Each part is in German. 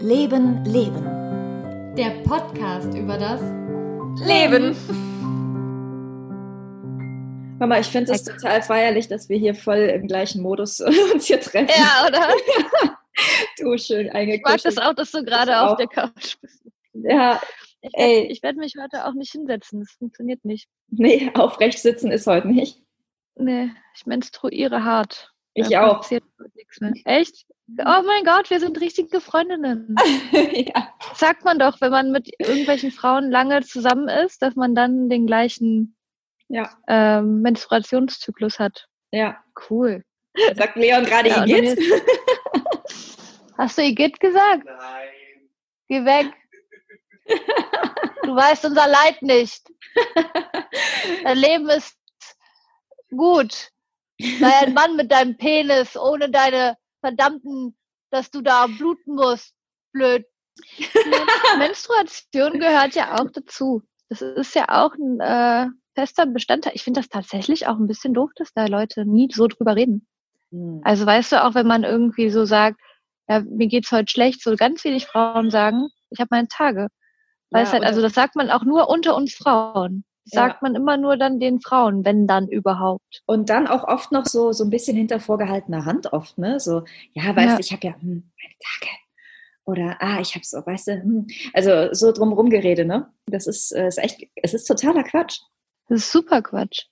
Leben, Leben. Der Podcast über das Leben. Mama, ich finde es total feierlich, dass wir hier voll im gleichen Modus uns hier treffen. Ja, oder? du schön Ich mag das auch, dass du gerade auf der Couch bist. Ja, Ich werde ich werd mich heute auch nicht hinsetzen. Das funktioniert nicht. nee, aufrecht sitzen ist heute nicht. Nee, ich menstruiere hart. Ich Da auch. nichts mehr. Echt? Oh mein Gott, wir sind richtige Freundinnen. ja. Sagt man doch, wenn man mit irgendwelchen Frauen lange zusammen ist, dass man dann den gleichen ja, ähm, Menstruationszyklus hat. ja. Cool. Sagt Leon gerade Ja, Igitt? Hast du Igitt gesagt? Nein. Geh weg. Du weißt unser Leid nicht. Dein Leben ist gut. Sei ein Mann mit deinem Penis, ohne deine verdammten, dass du da bluten musst. Blöd. Menstruation gehört ja auch dazu. Das ist ja auch ein äh, fester Bestandteil. Ich finde das tatsächlich auch ein bisschen doof, dass da Leute nie so drüber reden. Hm. Also weißt du, auch wenn man irgendwie so sagt, ja, mir geht's heute schlecht, so ganz wenig Frauen sagen, ich habe meine Tage. Weißt Ja, halt, also das sagt man auch nur unter uns Frauen. Das Ja. sagt man immer nur dann den Frauen, wenn dann überhaupt. Und dann auch oft noch so, so ein bisschen hinter vorgehaltener Hand oft, ne? So, ja, weißt Ja. du, ich habe ja hm, meine Tage. Oder, ah, ich habe so, weißt du, hm. also so drumherum Gerede, ne? Das ist, äh, ist echt, es ist totaler Quatsch. Das ist super Quatsch.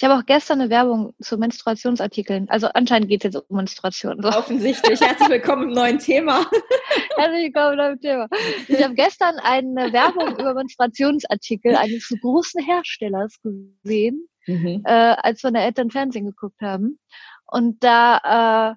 Ich habe auch gestern eine Werbung zu Menstruationsartikeln. Also anscheinend geht's jetzt um Menstruation. So. Offensichtlich. Herzlich willkommen im neuen Thema. Herzlich willkommen beim Thema. Ich habe gestern eine Werbung über Menstruationsartikel eines großen Herstellers gesehen. Mhm. äh, als meine Eltern Fernsehen geguckt haben. Und da äh,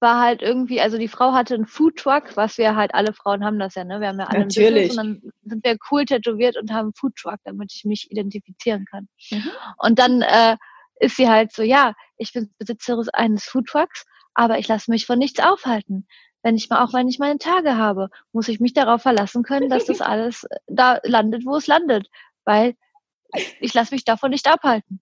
war halt irgendwie, also die Frau hatte einen Foodtruck, was wir halt alle Frauen haben das ja, ne? Wir haben ja alle Natürlich. Business und dann sind wir cool tätowiert und haben einen Foodtruck, damit ich mich identifizieren kann. Mhm. Und dann äh, ist sie halt so, ja, ich bin Besitzerin eines Foodtrucks, aber ich lasse mich von nichts aufhalten. Wenn ich mal, auch wenn ich meine Tage habe, muss ich mich darauf verlassen können, dass das alles äh, da landet, wo es landet. Weil ich lasse mich davon nicht abhalten.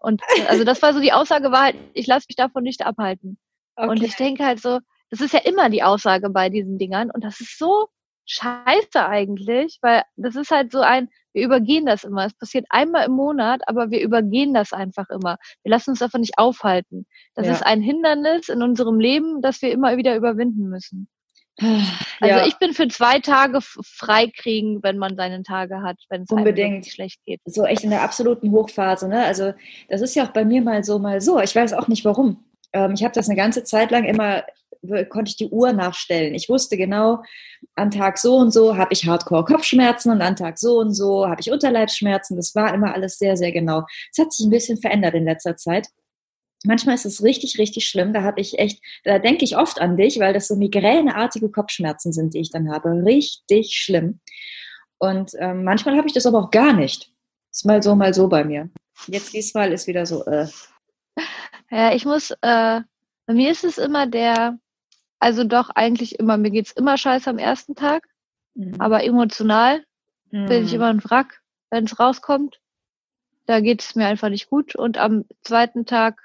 Und äh, also das war so die Aussage war halt, ich lasse mich davon nicht abhalten. Und Okay. ich denke halt so, das ist ja immer die Aussage bei diesen Dingern und das ist so scheiße eigentlich, weil das ist halt so ein, wir übergehen das immer. Es passiert einmal im Monat, aber wir übergehen das einfach immer. Wir lassen uns davon nicht aufhalten. Das Ja. ist ein Hindernis in unserem Leben, das wir immer wieder überwinden müssen. Also ja, ich bin für zwei Tage freikriegen, wenn man seine Tage hat, wenn es Unbedingt. schlecht geht. so echt in der absoluten Hochphase, ne? Also das ist ja auch bei mir mal so, mal so. Ich weiß auch nicht warum. Ähm, ich habe das eine ganze Zeit lang immer, konnte ich die Uhr nachstellen. Ich wusste genau, an Tag so und so habe ich Hardcore-Kopfschmerzen und an Tag so und so habe ich Unterleibsschmerzen. Das war immer alles sehr, sehr genau. Es hat sich ein bisschen verändert in letzter Zeit. Manchmal ist es richtig, richtig schlimm. Da habe ich echt, da denke ich oft an dich, weil das so migräneartige Kopfschmerzen sind, die ich dann habe. Richtig schlimm. Und ähm, manchmal habe ich das aber auch gar nicht. Ist mal so, mal so bei mir. Jetzt diesmal ist wieder so, äh, Ja, ich muss, äh, bei mir ist es immer der, also doch eigentlich immer, mir geht's immer scheiße am ersten Tag, mhm. aber emotional bin ich Mhm. immer ein Wrack, wenn es rauskommt. Da geht es mir einfach nicht gut. Und am zweiten Tag,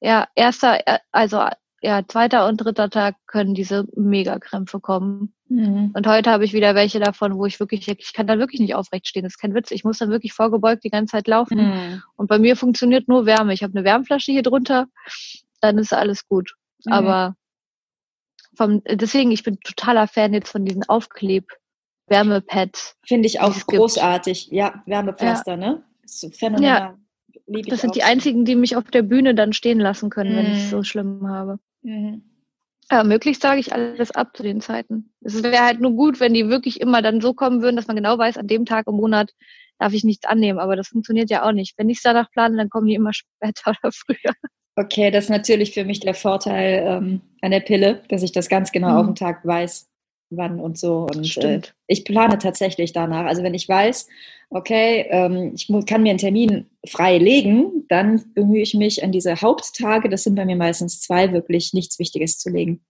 ja, erster, äh, also ja, zweiter und dritter Tag können diese Megakrämpfe kommen. Mhm. Und heute habe ich wieder welche davon, wo ich wirklich, ich kann dann wirklich nicht aufrecht stehen. Das ist kein Witz. Ich muss dann wirklich vorgebeugt die ganze Zeit laufen. Mhm. Und bei mir funktioniert nur Wärme. Ich habe eine Wärmflasche hier drunter, dann ist alles gut. Mhm. Aber vom, deswegen, ich bin totaler Fan jetzt von diesen Aufkleb-Wärmepads. Finde ich auch es gibt. großartig. Ja, Wärmepflaster, ne? Ist so phänomenal. Ich Das sind die einzigen, die mich auf der Bühne dann stehen lassen können, wenn ich es Mhm. so schlimm habe. Mhm. Aber möglichst sage ich alles ab zu den Zeiten. Es wäre halt nur gut, wenn die wirklich immer dann so kommen würden, dass man genau weiß, an dem Tag im Monat darf ich nichts annehmen. Aber das funktioniert ja auch nicht. Wenn ich es danach plane, dann kommen die immer später oder früher. Okay, das ist natürlich für mich der Vorteil ähm, an der Pille, dass ich das ganz genau auf Mhm. den Tag weiß, wann und so. Und äh, ich plane tatsächlich danach. Also wenn ich weiß, okay, ähm, ich kann mir einen Termin frei legen, dann bemühe ich mich an diese Haupttage, das sind bei mir meistens zwei, wirklich nichts Wichtiges zu legen.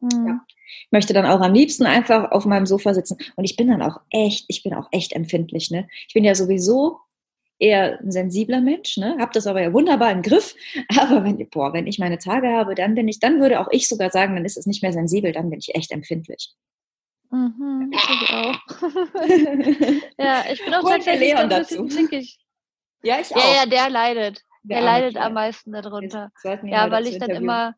Mhm. Ich möchte dann auch am liebsten einfach auf meinem Sofa sitzen. Und ich bin dann auch echt, ich bin auch echt empfindlich. Ne? Ich bin ja sowieso eher ein sensibler Mensch, ne? Hab das aber ja wunderbar im Griff. Aber wenn, boah, wenn ich meine Tage habe, dann bin ich, dann würde auch ich sogar sagen, dann ist es nicht mehr sensibel, dann bin ich echt empfindlich. Mhm, ich auch. ja, ich bin auch wir tatsächlich Leon dazu. zickig. Ja, ich auch. Ja, ja, der leidet. Der Der leidet am meisten darunter. Ja, weil ich dann immer,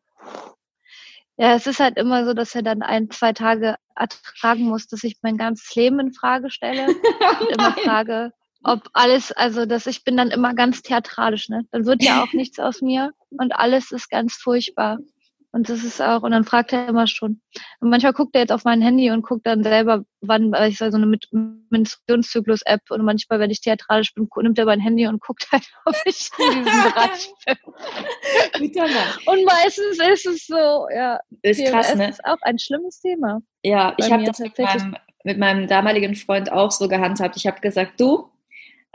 ja, es ist halt immer so, dass er dann ein, zwei Tage ertragen muss, dass ich mein ganzes Leben in Frage stelle und immer frage, ob alles, also dass ich bin dann immer ganz theatralisch, ne? Dann wird ja auch nichts aus mir und alles ist ganz furchtbar. Und das ist auch, und dann fragt er immer schon. Und manchmal guckt er jetzt auf mein Handy und guckt dann selber, wann, weil ich so eine Menstruationszyklus-App und manchmal, wenn ich theatralisch bin, nimmt er mein Handy und guckt halt, ob ich in diesem Bereich bin. Und meistens ist es so, ja. Ist krass, PMS ne? ist auch ein schlimmes Thema. Ja, ich habe das mit meinem, mit meinem damaligen Freund auch so gehandhabt. Ich habe gesagt, du,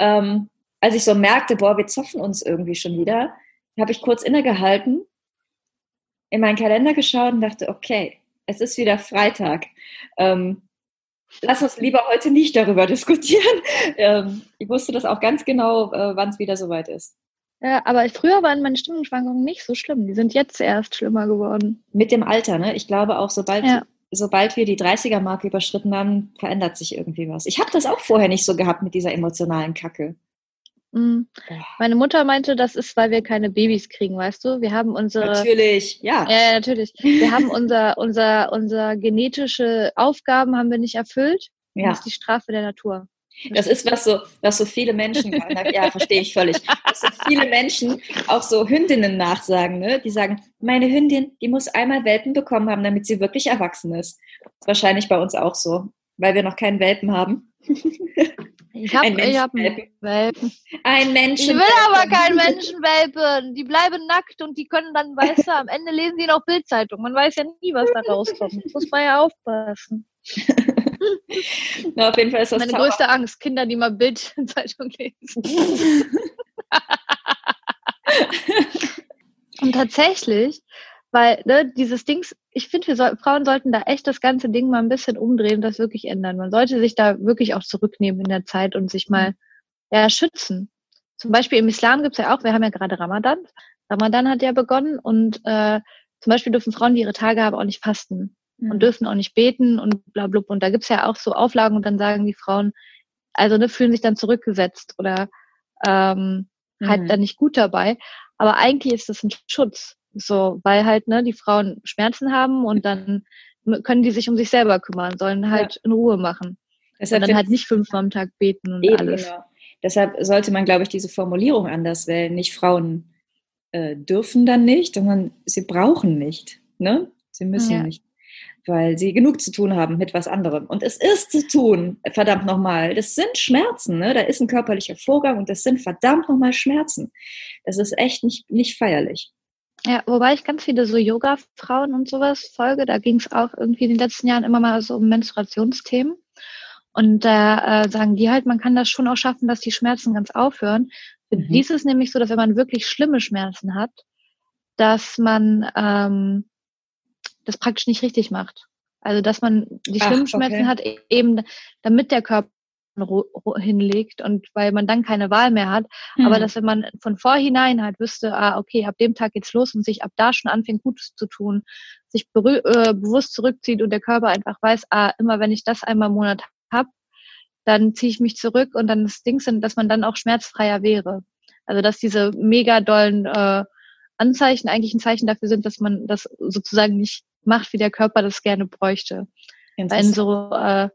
ähm, als ich so merkte, boah, wir zoffen uns irgendwie schon wieder, habe ich kurz innegehalten, in meinen Kalender geschaut und dachte, okay, es ist wieder Freitag. Ähm, lass uns lieber heute nicht darüber diskutieren. Ähm, ich wusste das auch ganz genau, äh, wann es wieder soweit ist. Ja, aber früher waren meine Stimmungsschwankungen nicht so schlimm. Die sind jetzt erst schlimmer geworden. Mit dem Alter, ne? Ich glaube auch, sobald, Ja. Sobald wir die 30er-Marke überschritten haben, verändert sich irgendwie was. Ich habe das auch vorher nicht so gehabt mit dieser emotionalen Kacke. Mhm. Meine Mutter meinte, das ist, weil wir keine Babys kriegen, weißt du? Wir haben unsere. Natürlich, ja. Ja, ja, natürlich. Wir haben unser, unser, unser genetische Aufgaben haben wir nicht erfüllt. ja. Das ist die Strafe der Natur. Das ist, was so, was so viele Menschen, ja, verstehe ich völlig, was so viele Menschen auch so Hündinnen nachsagen, ne? Die sagen, meine Hündin, die muss einmal Welpen bekommen haben, damit sie wirklich erwachsen ist. ist wahrscheinlich bei uns auch so, weil wir noch keinen Welpen haben. Ich habe Ein ich hab einen Menschenwelpen. Welpen. Ein Ich Menschen. will aber keinen Menschenwelpen. Die bleiben nackt und die können dann, weißt du, am Ende lesen die noch Bildzeitung. Man weiß ja nie, was da rauskommt. Muss man ja aufpassen. Na, auf jeden Fall ist das Meine Zauber- größte Angst, Kinder, die mal Bildzeitung lesen. Und tatsächlich, weil ne, dieses Dings, ich finde, wir soll, Frauen sollten da echt das ganze Ding mal ein bisschen umdrehen das wirklich ändern. Man sollte sich da wirklich auch zurücknehmen in der Zeit und sich mal ja, schützen. Zum Beispiel im Islam gibt's ja auch, wir haben ja gerade Ramadan. Ramadan hat ja begonnen und äh, zum Beispiel dürfen Frauen, die ihre Tage haben, auch nicht fasten Mhm. und dürfen auch nicht beten und bla bla. Und da gibt's ja auch so Auflagen und dann sagen die Frauen, also ne, fühlen sich dann zurückgesetzt oder ähm, halt Mhm. dann nicht gut dabei. Aber eigentlich ist das ein Schutz. So, weil halt, ne, die Frauen Schmerzen haben und dann können die sich um sich selber kümmern, sollen halt in Ruhe machen. Deshalb und dann halt ich- nicht fünfmal am Tag beten und Eben, alles. genau. Deshalb sollte man, glaube ich, diese Formulierung anders wählen. Nicht Frauen äh, dürfen dann nicht, sondern sie brauchen nicht. Ne? Sie müssen Ja. nicht. Weil sie genug zu tun haben mit was anderem. Und es ist zu tun, verdammt nochmal. Das sind Schmerzen. Ne? Da ist ein körperlicher Vorgang und das sind verdammt nochmal Schmerzen. Das ist echt nicht, nicht feierlich. Ja, wobei ich ganz viele so Yoga-Frauen und sowas folge. Da ging es auch irgendwie in den letzten Jahren immer mal so um Menstruationsthemen. Und da äh, sagen die halt, man kann das schon auch schaffen, dass die Schmerzen ganz aufhören. Für Mhm. dies ist nämlich so, dass wenn man wirklich schlimme Schmerzen hat, dass man ähm, das praktisch nicht richtig macht. Also dass man die schlimmen Schmerzen okay. hat, e- eben damit der Körper hinlegt und weil man dann keine Wahl mehr hat. Aber Hm. dass wenn man von vorhinein halt wüsste, ah, okay, ab dem Tag geht's los und sich ab da schon anfängt, Gutes zu tun, sich äh, bewusst zurückzieht und der Körper einfach weiß, ah, immer wenn ich das einmal im Monat hab, dann ziehe ich mich zurück und dann das Ding sind, dass man dann auch schmerzfreier wäre. Also dass diese mega dollen äh, Anzeichen eigentlich ein Zeichen dafür sind, dass man das sozusagen nicht macht, wie der Körper das gerne bräuchte. Weil in so äh,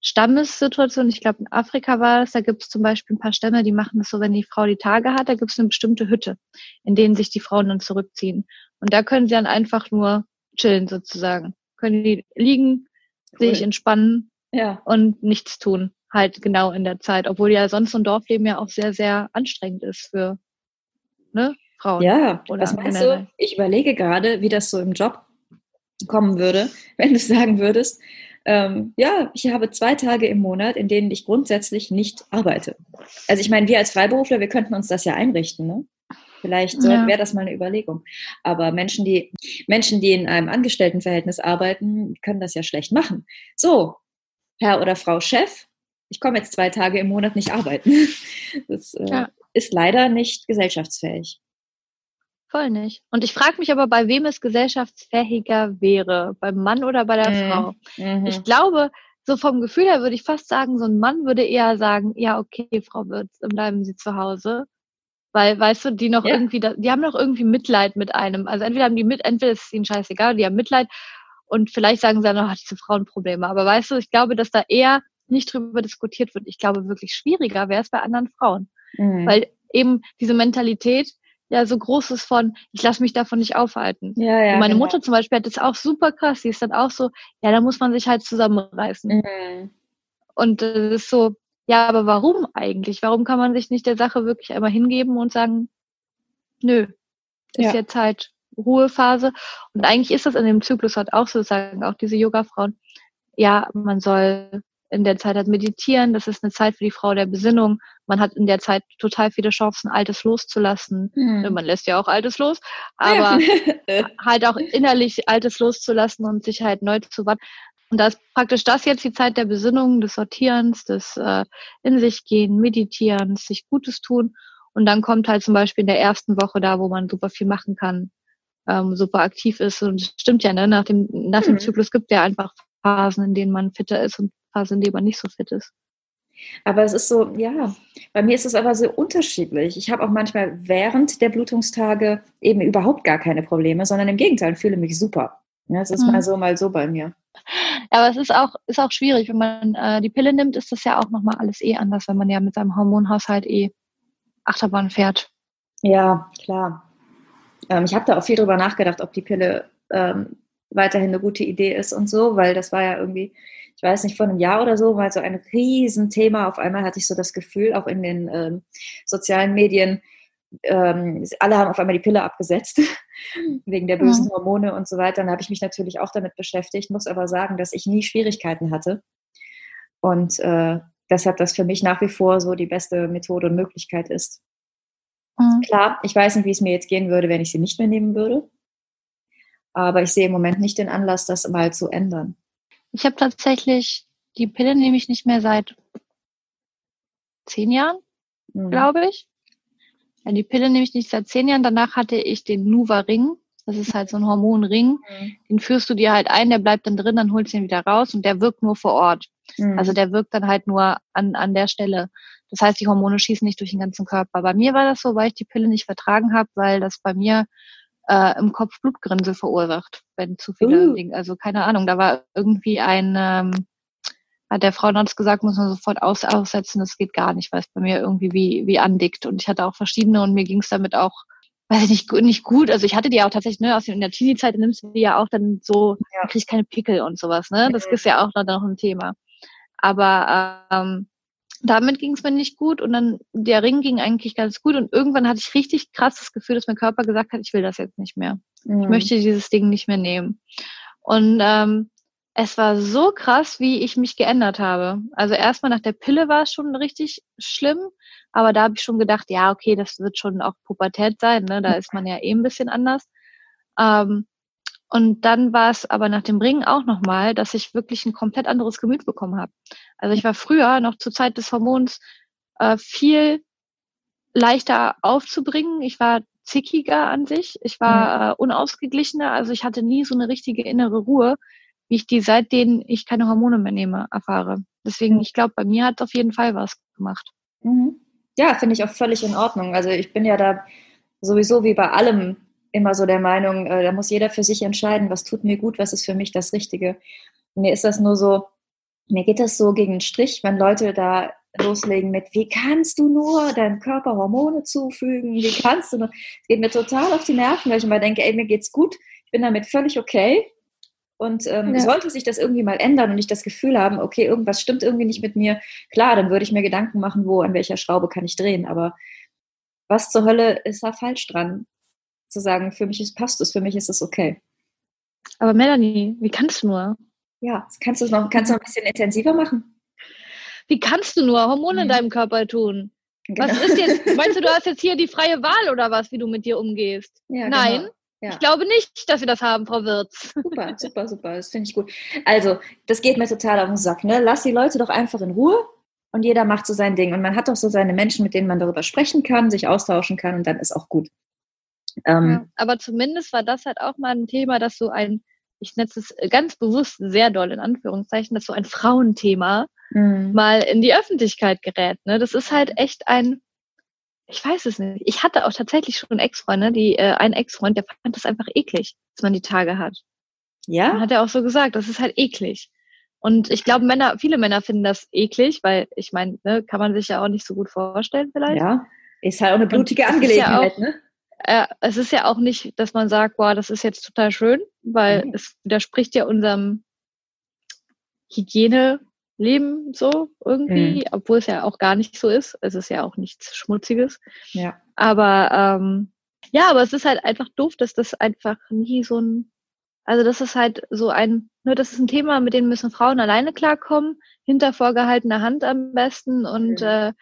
Stammessituationen, ich glaube in Afrika war es, da gibt es zum Beispiel ein paar Stämme, die machen das so, wenn die Frau die Tage hat, da gibt es eine bestimmte Hütte, in denen sich die Frauen dann zurückziehen. Und da können sie dann einfach nur chillen sozusagen. Können die liegen, Cool. sich entspannen Ja. und nichts tun. Halt genau in der Zeit. Obwohl ja sonst so ein Dorfleben ja auch sehr, sehr anstrengend ist für ne, Frauen. Ja, Oder was meinst generell. du? Ich überlege gerade, wie das so im Job kommen würde, wenn du sagen würdest, ähm, ja, ich habe zwei Tage im Monat, in denen ich grundsätzlich nicht arbeite. Also ich meine, wir als Freiberufler, wir könnten uns das ja einrichten, ne? Vielleicht Ja. wäre das mal eine Überlegung. Aber Menschen, die Menschen, die in einem Angestelltenverhältnis arbeiten, können das ja schlecht machen. So, Herr oder Frau Chef, ich komme jetzt zwei Tage im Monat nicht arbeiten. Das äh, Ja. ist leider nicht gesellschaftsfähig. Voll nicht. Und ich frage mich aber, bei wem es gesellschaftsfähiger wäre, beim Mann oder bei der Mhm. Frau. Mhm. Ich glaube, so vom Gefühl her würde ich fast sagen, so ein Mann würde eher sagen, ja, okay, Frau Wirtz, dann bleiben Sie zu Hause. Weil, weißt du, die noch Ja. irgendwie, die haben noch irgendwie Mitleid mit einem. Also entweder haben die mit, entweder ist es ihnen scheißegal, die haben Mitleid und vielleicht sagen sie dann noch, diese Frauen Probleme. Aber weißt du, ich glaube, dass da eher nicht drüber diskutiert wird. Ich glaube, wirklich schwieriger wäre es bei anderen Frauen. Mhm. Weil eben diese Mentalität ja so groß ist von, ich lasse mich davon nicht aufhalten. ja, ja, und meine genau. Mutter zum Beispiel hat das auch super krass. Die ist dann auch so, ja, da muss man sich halt zusammenreißen. Mhm. Und das ist so, ja, aber warum eigentlich? Warum kann man sich nicht der Sache wirklich einmal hingeben und sagen, nö, ist Ja. jetzt halt Ruhephase. Und eigentlich ist das in dem Zyklus halt auch so, sagen auch diese Yoga-Frauen. Ja, man soll in der Zeit halt meditieren. Das ist eine Zeit für die Frau der Besinnung. Man hat in der Zeit total viele Chancen, Altes loszulassen. Mhm. Man lässt ja auch Altes los, aber Äh, halt auch innerlich Altes loszulassen und sich halt neu zu watten. Und da ist praktisch das jetzt die Zeit der Besinnung, des Sortierens, des äh, in sich gehen, meditierens, sich Gutes tun. Und dann kommt halt zum Beispiel in der ersten Woche da, wo man super viel machen kann, ähm, super aktiv ist. Und es stimmt ja, ne? Nach dem, nach dem Mhm. Zyklus gibt es ja einfach Phasen, in denen man fitter ist und Phasen, in denen man nicht so fit ist. Aber es ist so, ja, bei mir ist es aber so unterschiedlich. Ich habe auch manchmal während der Blutungstage eben überhaupt gar keine Probleme, sondern im Gegenteil, fühle mich super. Ja, es ist Mhm. mal so, mal so bei mir. Aber es ist auch, ist auch schwierig. Wenn man äh, die Pille nimmt, ist das ja auch nochmal alles eh anders, wenn man ja mit seinem Hormonhaushalt eh Achterbahn fährt. Ja, klar. Ähm, ich habe da auch viel drüber nachgedacht, ob die Pille ähm, weiterhin eine gute Idee ist und so, weil das war ja irgendwie, weiß nicht, vor einem Jahr oder so, war so ein Riesenthema. Auf einmal hatte ich so das Gefühl, auch in den ähm, sozialen Medien, ähm, alle haben auf einmal die Pille abgesetzt, wegen der bösen Hormone und so weiter. Dann habe ich mich natürlich auch damit beschäftigt, muss aber sagen, dass ich nie Schwierigkeiten hatte. Und äh, deshalb das für mich nach wie vor so die beste Methode und Möglichkeit ist. Mhm. Klar, ich weiß nicht, wie es mir jetzt gehen würde, wenn ich sie nicht mehr nehmen würde. Aber ich sehe im Moment nicht den Anlass, das mal zu ändern. Ich habe tatsächlich, die Pille nehme ich nicht mehr seit zehn Jahren, Mhm. glaube ich. Ja, die Pille nehme ich nicht seit zehn Jahren. Danach hatte ich den Nuva-Ring. Das ist halt so ein Hormonring. Mhm. Den führst du dir halt ein, der bleibt dann drin, dann holst du ihn wieder raus und der wirkt nur vor Ort. Mhm. Also der wirkt dann halt nur an, an der Stelle. Das heißt, die Hormone schießen nicht durch den ganzen Körper. Bei mir war das so, weil ich die Pille nicht vertragen habe, weil das bei mir äh, im Kopf Blutgrinse verursacht, wenn zu viele Uh. Dinge, also keine Ahnung, da war irgendwie ein, ähm, hat der Frauenarzt gesagt, muss man sofort aus, aussetzen, das geht gar nicht, weil es bei mir irgendwie wie, wie andickt. Und ich hatte auch verschiedene und mir ging es damit auch, weiß ich nicht, nicht gut. Also ich hatte die auch tatsächlich, ne, aus der, in der Teenie-Zeit nimmst du die ja auch dann so, Ja. kriegst keine Pickel und sowas, ne? Das Mhm. ist ja auch noch, noch ein Thema. Aber ähm, damit ging es mir nicht gut und dann der Ring ging eigentlich ganz gut und irgendwann hatte ich richtig krass das Gefühl, dass mein Körper gesagt hat, ich will das jetzt nicht mehr. Mhm. Ich möchte dieses Ding nicht mehr nehmen. Und ähm, es war so krass, wie ich mich geändert habe. Also erstmal nach der Pille war es schon richtig schlimm, aber da habe ich schon gedacht, ja, okay, das wird schon auch Pubertät sein, ne? Da ist man ja eh ein bisschen anders. Ähm, und dann war es aber nach dem Ring auch nochmal, dass ich wirklich ein komplett anderes Gemüt bekommen habe. Also ich war früher noch zur Zeit des Hormons äh, viel leichter aufzubringen. Ich war zickiger an sich. Ich war äh, unausgeglichener. Also ich hatte nie so eine richtige innere Ruhe, wie ich die seitdem ich keine Hormone mehr nehme, erfahre. Deswegen, ich glaube, bei mir hat auf jeden Fall was gemacht. Mhm. Ja, finde ich auch völlig in Ordnung. Also ich bin ja da sowieso wie bei allem immer so der Meinung, äh, da muss jeder für sich entscheiden, was tut mir gut, was ist für mich das Richtige. Mir ist das nur so, mir geht das so gegen den Strich, wenn Leute da loslegen mit, wie kannst du nur deinem Körper Hormone zufügen, wie kannst du nur, es geht mir total auf die Nerven, weil ich immer denke, ey, mir geht's gut, ich bin damit völlig okay. Und ähm, Ja. sollte sich das irgendwie mal ändern und ich das Gefühl haben, okay, irgendwas stimmt irgendwie nicht mit mir, klar, dann würde ich mir Gedanken machen, wo, an welcher Schraube kann ich drehen. Aber was zur Hölle ist da falsch dran? Zu sagen, für mich ist, passt es, für mich ist es okay. Aber Melanie, wie kannst du nur? Ja, kannst du es noch, kannst du noch ein bisschen intensiver machen. Wie kannst du nur Hormone in Mhm. deinem Körper tun? Was Genau. ist jetzt, meinst du, du hast jetzt hier die freie Wahl oder was, wie du mit dir umgehst? Ja, Nein, genau. Ja. ich glaube nicht, dass wir das haben, Frau Wirz. Super, super, super. Das finde ich gut. Also, das geht mir total auf den Sack. Ne? Lass die Leute doch einfach in Ruhe. und jeder macht so sein Ding. Und man hat doch so seine Menschen, mit denen man darüber sprechen kann, sich austauschen kann und dann ist auch gut. Ähm, ja, aber zumindest war das halt auch mal ein Thema, dass so ein, ich nenne es ganz bewusst sehr doll in Anführungszeichen, dass so ein Frauenthema mhm. mal in die Öffentlichkeit gerät. Ne? Das ist halt echt ein, ich weiß es nicht. Ich hatte auch tatsächlich schon Ex-Freunde, die, äh, ein Ex-Freund, der fand das einfach eklig, dass man die Tage hat. Ja. Dann hat er auch so gesagt, das ist halt eklig. Und ich glaube, Männer, viele Männer finden das eklig, weil ich meine, ne, kann man sich ja auch nicht so gut vorstellen vielleicht. Ja, ist halt auch eine blutige Angelegenheit, ja auch, ne? Äh, es ist ja auch nicht, dass man sagt, boah, das ist jetzt total schön, weil mhm. es widerspricht ja unserem Hygieneleben so irgendwie, mhm. obwohl es ja auch gar nicht so ist. Es ist ja auch nichts Schmutziges. Ja. Aber ähm, ja, aber es ist halt einfach doof, dass das einfach nie so ein, also das ist halt so ein, ne, das ist ein Thema, mit dem müssen Frauen alleine klarkommen, hinter vorgehaltener Hand am besten und mhm. äh,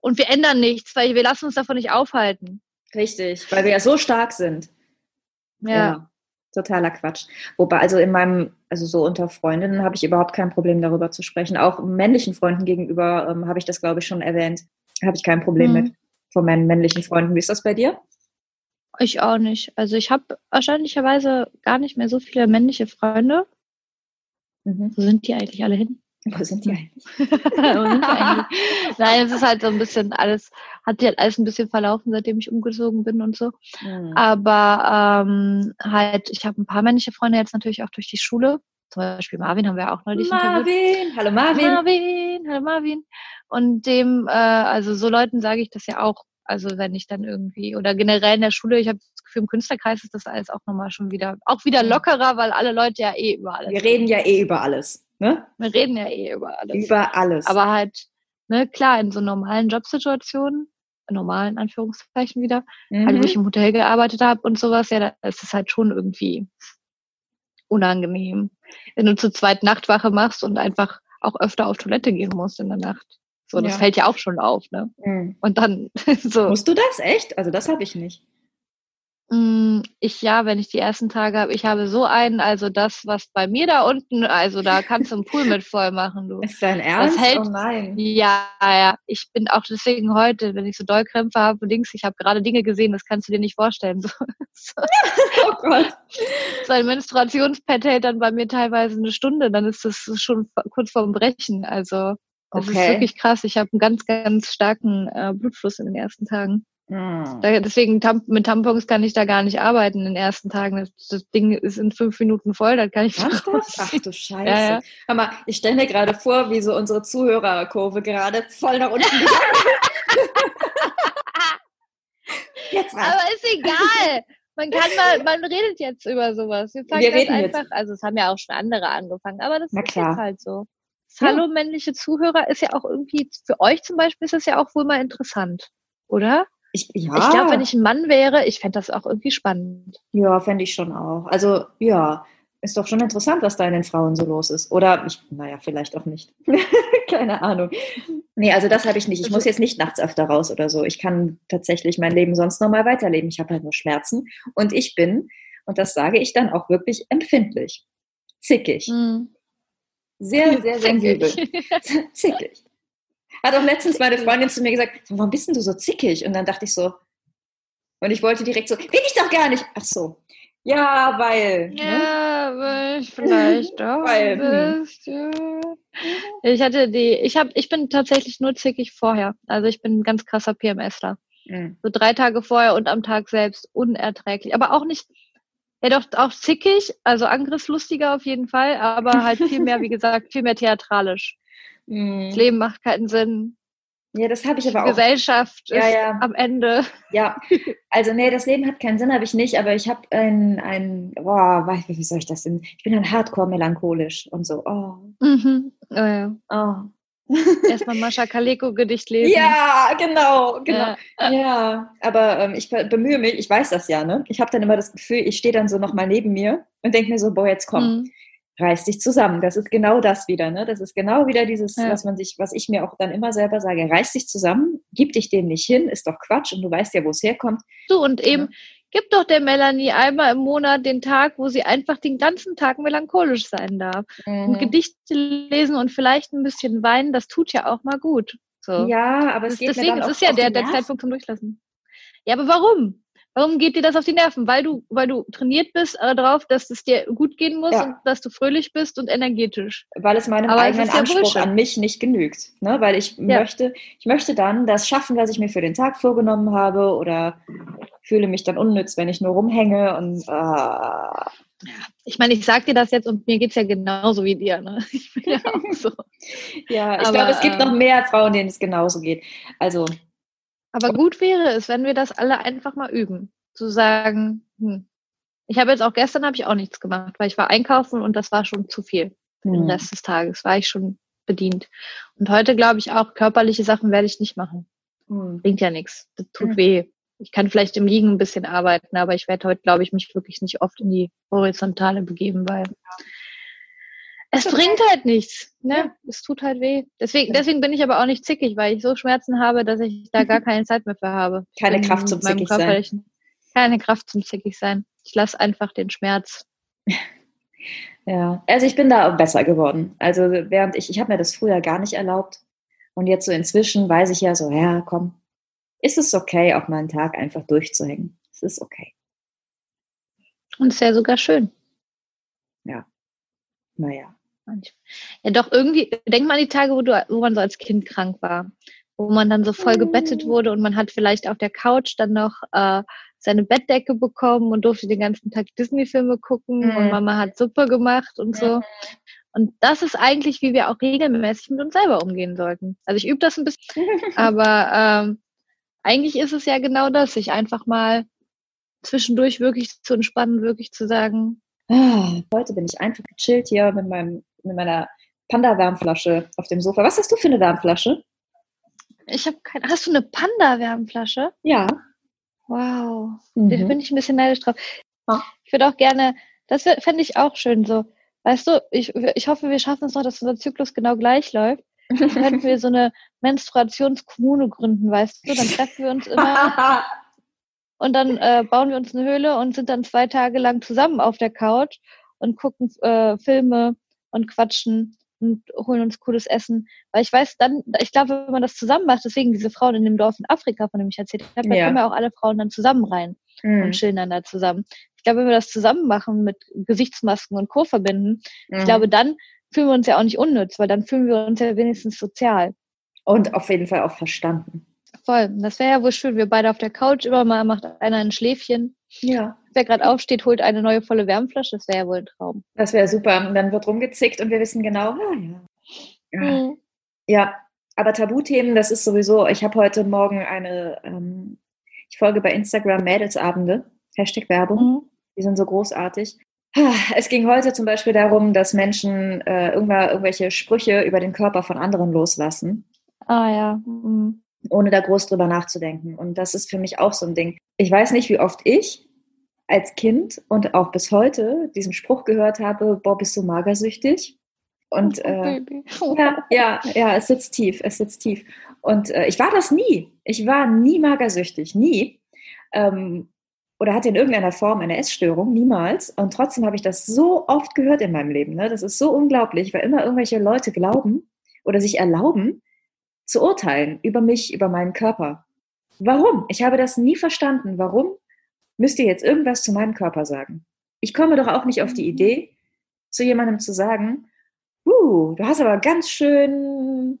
und wir ändern nichts, weil wir lassen uns davon nicht aufhalten. Richtig, weil wir ja so stark sind. Ja. ja. Totaler Quatsch. Wobei, also in meinem, also so unter Freundinnen habe ich überhaupt kein Problem darüber zu sprechen. Auch männlichen Freunden gegenüber ähm, habe ich das, glaube ich, schon erwähnt. Habe ich kein Problem mhm. mit von meinen männlichen Freunden. Wie ist das bei dir? Ich auch nicht. Also ich habe wahrscheinlicherweise gar nicht mehr so viele männliche Freunde. Mhm. Wo sind die eigentlich alle hin? Wo sind die eigentlich? Wo sind die eigentlich? Nein, es ist halt so ein bisschen alles, hat sich halt alles ein bisschen verlaufen, seitdem ich umgezogen bin und so. Mhm. Aber ähm, halt, ich habe ein paar männliche Freunde jetzt natürlich auch durch die Schule. Zum Beispiel Marvin haben wir auch neulich Marvin, interviewt. hallo Marvin. Marvin, hallo Marvin. Und dem, äh, also so Leuten sage ich das ja auch. Also wenn ich dann irgendwie, oder generell in der Schule, ich habe das Gefühl, im Künstlerkreis ist das alles auch nochmal schon wieder, auch wieder lockerer, weil alle Leute ja eh über alles. Wir reden ja eh über alles. Ne? Wir reden ja eh über alles. Über alles. Aber halt, ne, klar, in so normalen Jobsituationen, normalen Anführungszeichen wieder, mhm. halt, wo ich im Hotel gearbeitet habe und sowas, ja, da ist es halt schon irgendwie unangenehm. Wenn du zur zweiten Nachtwache machst und einfach auch öfter auf Toilette gehen musst in der Nacht. So, das ja. fällt ja auch schon auf, ne? Mhm. Und dann so. Musst du das echt? Also das habe ich nicht. Hm, ich ja, wenn ich die ersten Tage habe, ich habe so einen, also das, was bei mir da unten, also da kannst du einen Pool mit voll machen, du. Ist dein Ernst? Das hält, oh nein. Ja, ja. Ich bin auch deswegen heute, wenn ich so Dollkrämpfe habe und Dings, ich habe gerade Dinge gesehen, das kannst du dir nicht vorstellen. So, so. oh Gott. So ein Menstruationspad hält dann bei mir teilweise eine Stunde, dann ist das schon kurz vorm Brechen. Also das okay. ist wirklich krass. Ich habe einen ganz, ganz starken äh, Blutfluss in den ersten Tagen. Hm. deswegen mit Tampons kann ich da gar nicht arbeiten in den ersten Tagen. Das, das Ding ist in fünf Minuten voll, dann kann ich Ach, Ach du Scheiße. Ja, ja. Hör mal, ich stelle mir gerade vor, wie so unsere Zuhörerkurve gerade voll nach unten Jetzt Aber ist egal. Man kann mal, man redet jetzt über sowas. Wir, Wir reden einfach, jetzt. also es haben ja auch schon andere angefangen, aber das Na ist klar. jetzt halt so. Das Hallo männliche Zuhörer ist ja auch irgendwie, für euch zum Beispiel ist das ja auch wohl mal interessant, oder? Ich, ja. ich glaube, wenn ich ein Mann wäre, ich fände das auch irgendwie spannend. Ja, fände ich schon auch. Also ja, ist doch schon interessant, was da in den Frauen so los ist. Oder, ich, naja, vielleicht auch nicht. Keine Ahnung. Nee, also das habe ich nicht. Ich muss also jetzt nicht nachts öfter raus oder so. Ich kann tatsächlich mein Leben sonst normal weiterleben. Ich habe halt nur Schmerzen. Und ich bin, und das sage ich dann auch wirklich empfindlich, zickig. Hm. Sehr, sehr sensibel. zickig. Hat auch letztens meine Freundin zu mir gesagt, warum bist denn du so zickig? Und dann dachte ich so, und ich wollte direkt so, bin ich doch gar nicht. Ach so. Ja, weil. Ne? Ja, ne? weil ich vielleicht doch weil, hm. bist. Ja. Ich hatte die, ich habe, ich bin tatsächlich nur zickig vorher. Also ich bin ein ganz krasser PMSler. Mhm. So drei Tage vorher und am Tag selbst unerträglich. Aber auch nicht, ja doch auch zickig, also angriffslustiger auf jeden Fall, aber halt viel mehr, wie gesagt, viel mehr theatralisch. Mhm. Das Leben macht keinen Sinn. Ja, das habe ich aber auch. Gesellschaft ja, ist ja. am Ende. Ja, also nee, das Leben hat keinen Sinn, habe ich nicht, aber ich habe ein, ein, boah, wie soll ich das denn? Ich bin dann hardcore melancholisch und so, oh. Mhm. Oh ja. Oh. Erstmal Mascha Kaleko Gedicht lesen. Ja, genau, genau. Ja, ja. aber ähm, ich bemühe mich, ich weiß das ja, ne? Ich habe dann immer das Gefühl, ich stehe dann so nochmal neben mir und denke mir so, boah, jetzt komm. Mhm reiß dich zusammen. Das ist genau das wieder, ne? Das ist genau wieder dieses, ja. was man sich, was ich mir auch dann immer selber sage, reiß dich zusammen, gib dich dem nicht hin, ist doch Quatsch und du weißt ja, wo es herkommt. Du und eben, Gib doch der Melanie einmal im Monat den Tag, wo sie einfach den ganzen Tag melancholisch sein darf. Mhm. Und Gedichte lesen und vielleicht ein bisschen weinen, das tut ja auch mal gut. So. Ja, aber es geht Deswegen, mir dann es ist ja der, der Zeitpunkt zum Durchlassen. Ja, aber warum? Warum geht dir das auf die Nerven? Weil du, weil du trainiert bist äh, darauf, dass es dir gut gehen muss ja. und dass du fröhlich bist und energetisch. Weil es meinem Aber eigenen es Anspruch Bullshit. an mich nicht genügt. Ne? Weil ich ja. möchte, ich möchte dann das schaffen, was ich mir für den Tag vorgenommen habe oder fühle mich dann unnütz, wenn ich nur rumhänge und äh. Ich meine, ich sag dir das jetzt und mir geht es ja genauso wie dir. Ne? Ich bin ja auch so. ja, ich glaube, es gibt noch mehr Frauen, denen es genauso geht. Also aber gut wäre es, wenn wir das alle einfach mal üben. Zu sagen, hm. ich habe jetzt auch gestern habe ich auch nichts gemacht, weil ich war einkaufen und das war schon zu viel. Für den hm. Rest des Tages war ich schon bedient. Und heute glaube ich auch, körperliche Sachen werde ich nicht machen. Hm. Bringt ja nichts. Das tut hm. weh. Ich kann vielleicht im Liegen ein bisschen arbeiten, aber ich werde heute, glaube ich, mich wirklich nicht oft in die Horizontale begeben, weil es bringt halt nichts, ne? Ja. Es tut halt weh. Deswegen, deswegen bin ich aber auch nicht zickig, weil ich so Schmerzen habe, dass ich da gar keine Zeit mehr für habe. Keine Kraft zum zickig sein. Keine Kraft zum zickig sein. Ich lasse einfach den Schmerz. Ja, also ich bin da besser geworden. Also während ich, ich habe mir das früher gar nicht erlaubt. Und jetzt so inzwischen weiß ich ja so, ja, komm, ist es okay, auch mal einen Tag einfach durchzuhängen. Es ist okay. Und es ist ja sogar schön. Ja. Naja. Ja, doch irgendwie, denk mal an die Tage, wo, du, wo man so als Kind krank war, wo man dann so voll gebettet mm. wurde und man hat vielleicht auf der Couch dann noch äh, seine Bettdecke bekommen und durfte den ganzen Tag Disney-Filme gucken mhm. und Mama hat Suppe gemacht und so. Und das ist eigentlich, wie wir auch regelmäßig mit uns selber umgehen sollten. Also ich übe das ein bisschen, aber ähm, eigentlich ist es ja genau das, sich einfach mal zwischendurch wirklich zu entspannen, wirklich zu sagen, ah, heute bin ich einfach gechillt hier mit meinem mit meiner Panda-Wärmflasche auf dem Sofa. Was hast du für eine Wärmflasche? Ich habe keine. Hast du eine Panda-Wärmflasche? Ja. Wow. Mhm. Da bin ich ein bisschen neidisch drauf. Oh. Ich würde auch gerne, das fände ich auch schön so. Weißt du, ich, ich hoffe, wir schaffen es noch, dass unser Zyklus genau gleich läuft. Dann könnten wir so eine Menstruationskommune gründen, weißt du? Dann treffen wir uns immer und dann äh, bauen wir uns eine Höhle und sind dann zwei Tage lang zusammen auf der Couch und gucken äh, Filme und quatschen und holen uns cooles Essen. Weil ich weiß dann, ich glaube, wenn man das zusammen macht, deswegen diese Frauen in dem Dorf in Afrika, von dem ich erzählt habe, da kommen ja auch alle Frauen dann zusammen rein mhm. und chillen dann da zusammen. Ich glaube, wenn wir das zusammen machen mit Gesichtsmasken und Co. verbinden, mhm. ich glaube, dann fühlen wir uns ja auch nicht unnütz, weil dann fühlen wir uns ja wenigstens sozial. Und auf jeden Fall auch verstanden. Voll. Das wäre ja wohl schön. Wir beide auf der Couch, immer mal macht einer ein Schläfchen. Ja. Wer gerade aufsteht, holt eine neue volle Wärmflasche. Das wäre ja wohl ein Traum. Das wäre super. Und dann wird rumgezickt und wir wissen genau, ah, ja. Ja. Mhm. ja. aber Tabuthemen, das ist sowieso, ich habe heute Morgen eine, ähm, ich folge bei Instagram Mädelsabende, Hashtag Werbung. Mhm. Die sind so großartig. Es ging heute zum Beispiel darum, dass Menschen äh, irgendwelche Sprüche über den Körper von anderen loslassen. Ah ja. Mhm ohne da groß drüber nachzudenken. Und das ist für mich auch so ein Ding. Ich weiß nicht, wie oft ich als Kind und auch bis heute diesen Spruch gehört habe, boah, bist du magersüchtig? Und oh, äh, ja, ja, ja, es sitzt tief, es sitzt tief. Und äh, ich war das nie. Ich war nie magersüchtig, nie. Ähm, oder hatte in irgendeiner Form eine Essstörung, niemals. Und trotzdem habe ich das so oft gehört in meinem Leben. Ne? Das ist so unglaublich, weil immer irgendwelche Leute glauben oder sich erlauben, zu urteilen über mich, über meinen Körper. Warum? Ich habe das nie verstanden. Warum müsst ihr jetzt irgendwas zu meinem Körper sagen? Ich komme doch auch nicht auf die mhm. Idee, zu jemandem zu sagen, uh, du hast aber ganz schön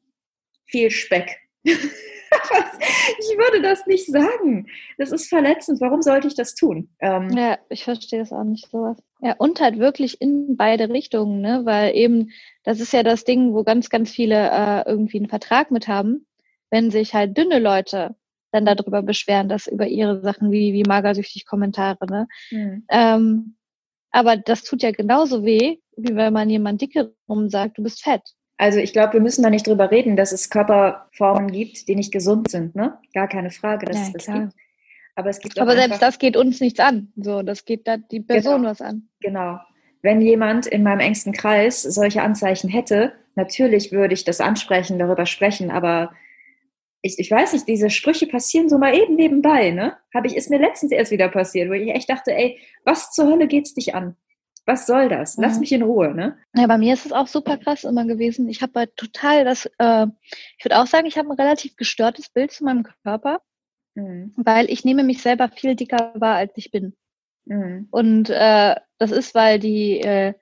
viel Speck. ich würde das nicht sagen. Das ist verletzend. Warum sollte ich das tun? Ähm, ja, ich verstehe das auch nicht sowas. Ja, und halt wirklich in beide Richtungen, ne? Weil eben, das ist ja das Ding, wo ganz, ganz viele äh, irgendwie einen Vertrag mit haben, wenn sich halt dünne Leute dann darüber beschweren, dass über ihre Sachen wie, wie magersüchtig Kommentare, ne? Mhm. Ähm, aber das tut ja genauso weh, wie wenn man jemand dicke rum sagt, du bist fett. Also ich glaube, wir müssen da nicht drüber reden, dass es Körperformen gibt, die nicht gesund sind, ne? Gar keine Frage, dass ja, es das klar. gibt. Aber es gibt Aber selbst das geht uns nichts an. So, das geht da die Person genau, was an. Genau. Wenn jemand in meinem engsten Kreis solche Anzeichen hätte, natürlich würde ich das ansprechen, darüber sprechen, aber ich, ich weiß nicht, diese Sprüche passieren so mal eben nebenbei, ne? Habe ich, ist mir letztens erst wieder passiert, wo ich echt dachte, ey, was zur Hölle geht's dich an? Was soll das? Lass mich in Ruhe, ne? Ja, bei mir ist es auch super krass immer gewesen. Ich habe halt total das, äh, ich würde auch sagen, ich habe ein relativ gestörtes Bild zu meinem Körper, mhm. weil ich nehme mich selber viel dicker wahr, als ich bin. Mhm. Und äh, das ist, weil die, äh,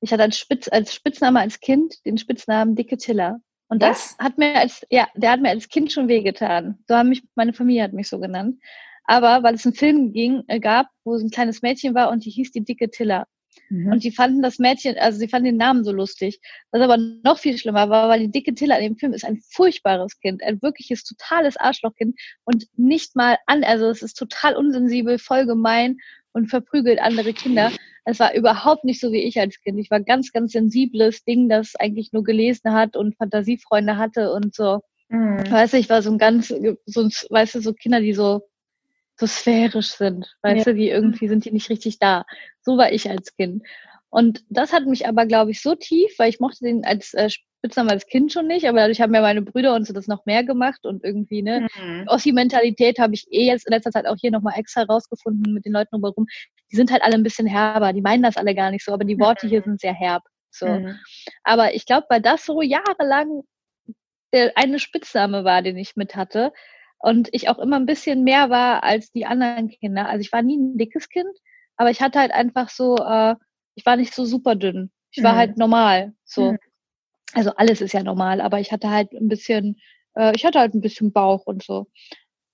ich hatte als, Spitz, als Spitzname als Kind den Spitznamen Dicke Tiller. Und das hat mir als, ja, der hat mir als Kind schon wehgetan. So haben mich, meine Familie hat mich so genannt. Aber weil es einen Film ging, äh, gab, wo ein kleines Mädchen war und die hieß die dicke Tiller. Mhm. Und die fanden das Mädchen, also sie fanden den Namen so lustig. Was aber noch viel schlimmer war, weil die dicke Tiller in dem Film ist ein furchtbares Kind, ein wirkliches totales Arschlochkind und nicht mal an, also es ist total unsensibel, voll gemein und verprügelt andere Kinder. Es war überhaupt nicht so wie ich als Kind. Ich war ganz, ganz sensibles Ding, das eigentlich nur gelesen hat und Fantasiefreunde hatte und so. Mhm. Weißt du, ich war so ein ganz, so, weißt du, so Kinder, die so, so sphärisch sind. Weißt ja. du, die irgendwie sind die nicht richtig da. So war ich als Kind. Und das hat mich aber, glaube ich, so tief, weil ich mochte den als äh, Spitznamen als Kind schon nicht, aber dadurch haben ja meine Brüder und so das noch mehr gemacht und irgendwie, ne, mhm. Ossi-Mentalität habe ich eh jetzt in letzter Zeit auch hier nochmal extra rausgefunden mit den Leuten drumherum. Die sind halt alle ein bisschen herber, die meinen das alle gar nicht so, aber die Worte mhm. hier sind sehr herb. So. Mhm. Aber ich glaube, weil das so jahrelang der eine Spitzname war, den ich mit hatte und ich auch immer ein bisschen mehr war als die anderen Kinder. Also ich war nie ein dickes Kind, aber ich hatte halt einfach so, äh, ich war nicht so super dünn. Ich war mhm. halt normal. So. Mhm also alles ist ja normal, aber ich hatte halt ein bisschen, äh, ich hatte halt ein bisschen Bauch und so.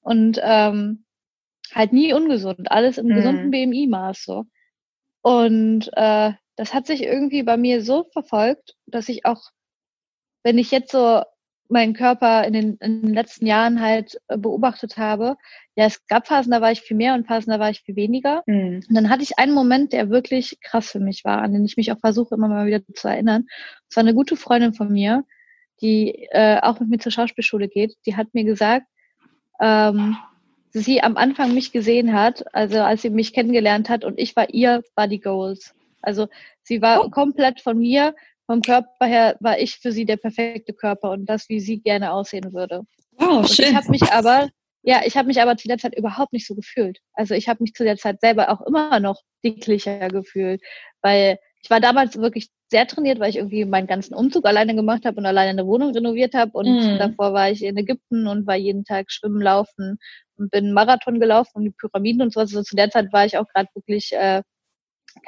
Und ähm, halt nie ungesund, alles im mhm. gesunden BMI-Maß so. Und äh, das hat sich irgendwie bei mir so verfolgt, dass ich auch, wenn ich jetzt so meinen Körper in den, in den letzten Jahren halt äh, beobachtet habe, ja, es gab Phasen, da war ich viel mehr und Phasen, da war ich viel weniger. Mhm. Und dann hatte ich einen Moment, der wirklich krass für mich war, an den ich mich auch versuche, immer mal wieder zu erinnern. Es war eine gute Freundin von mir, die äh, auch mit mir zur Schauspielschule geht, die hat mir gesagt, ähm, sie am Anfang mich gesehen hat, also als sie mich kennengelernt hat und ich war ihr Body Goals. Also sie war oh. komplett von mir vom Körper her war ich für sie der perfekte Körper und das, wie sie gerne aussehen würde. Wow, und schön. Ich habe mich aber, ja, ich habe mich aber zu der Zeit überhaupt nicht so gefühlt. Also ich habe mich zu der Zeit selber auch immer noch dicklicher gefühlt, weil ich war damals wirklich sehr trainiert, weil ich irgendwie meinen ganzen Umzug alleine gemacht habe und alleine eine Wohnung renoviert habe. Und mm. davor war ich in Ägypten und war jeden Tag schwimmen, laufen und bin Marathon gelaufen und die Pyramiden und so. Also zu der Zeit war ich auch gerade wirklich äh,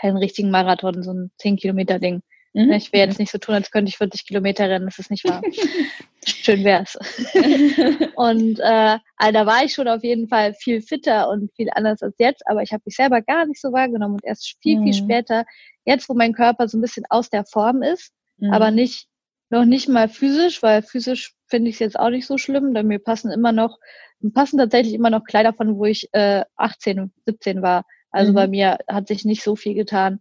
keinen richtigen Marathon, so ein 10 Kilometer Ding. Mhm. Ich will jetzt nicht so tun, als könnte ich 40 Kilometer rennen, das ist nicht wahr. Schön wär's. und äh, also da war ich schon auf jeden Fall viel fitter und viel anders als jetzt, aber ich habe mich selber gar nicht so wahrgenommen und erst viel, mhm. viel später, jetzt wo mein Körper so ein bisschen aus der Form ist, mhm. aber nicht noch nicht mal physisch, weil physisch finde ich es jetzt auch nicht so schlimm, denn mir passen immer noch, passen tatsächlich immer noch Kleider von, wo ich äh, 18, 17 war. Also mhm. bei mir hat sich nicht so viel getan.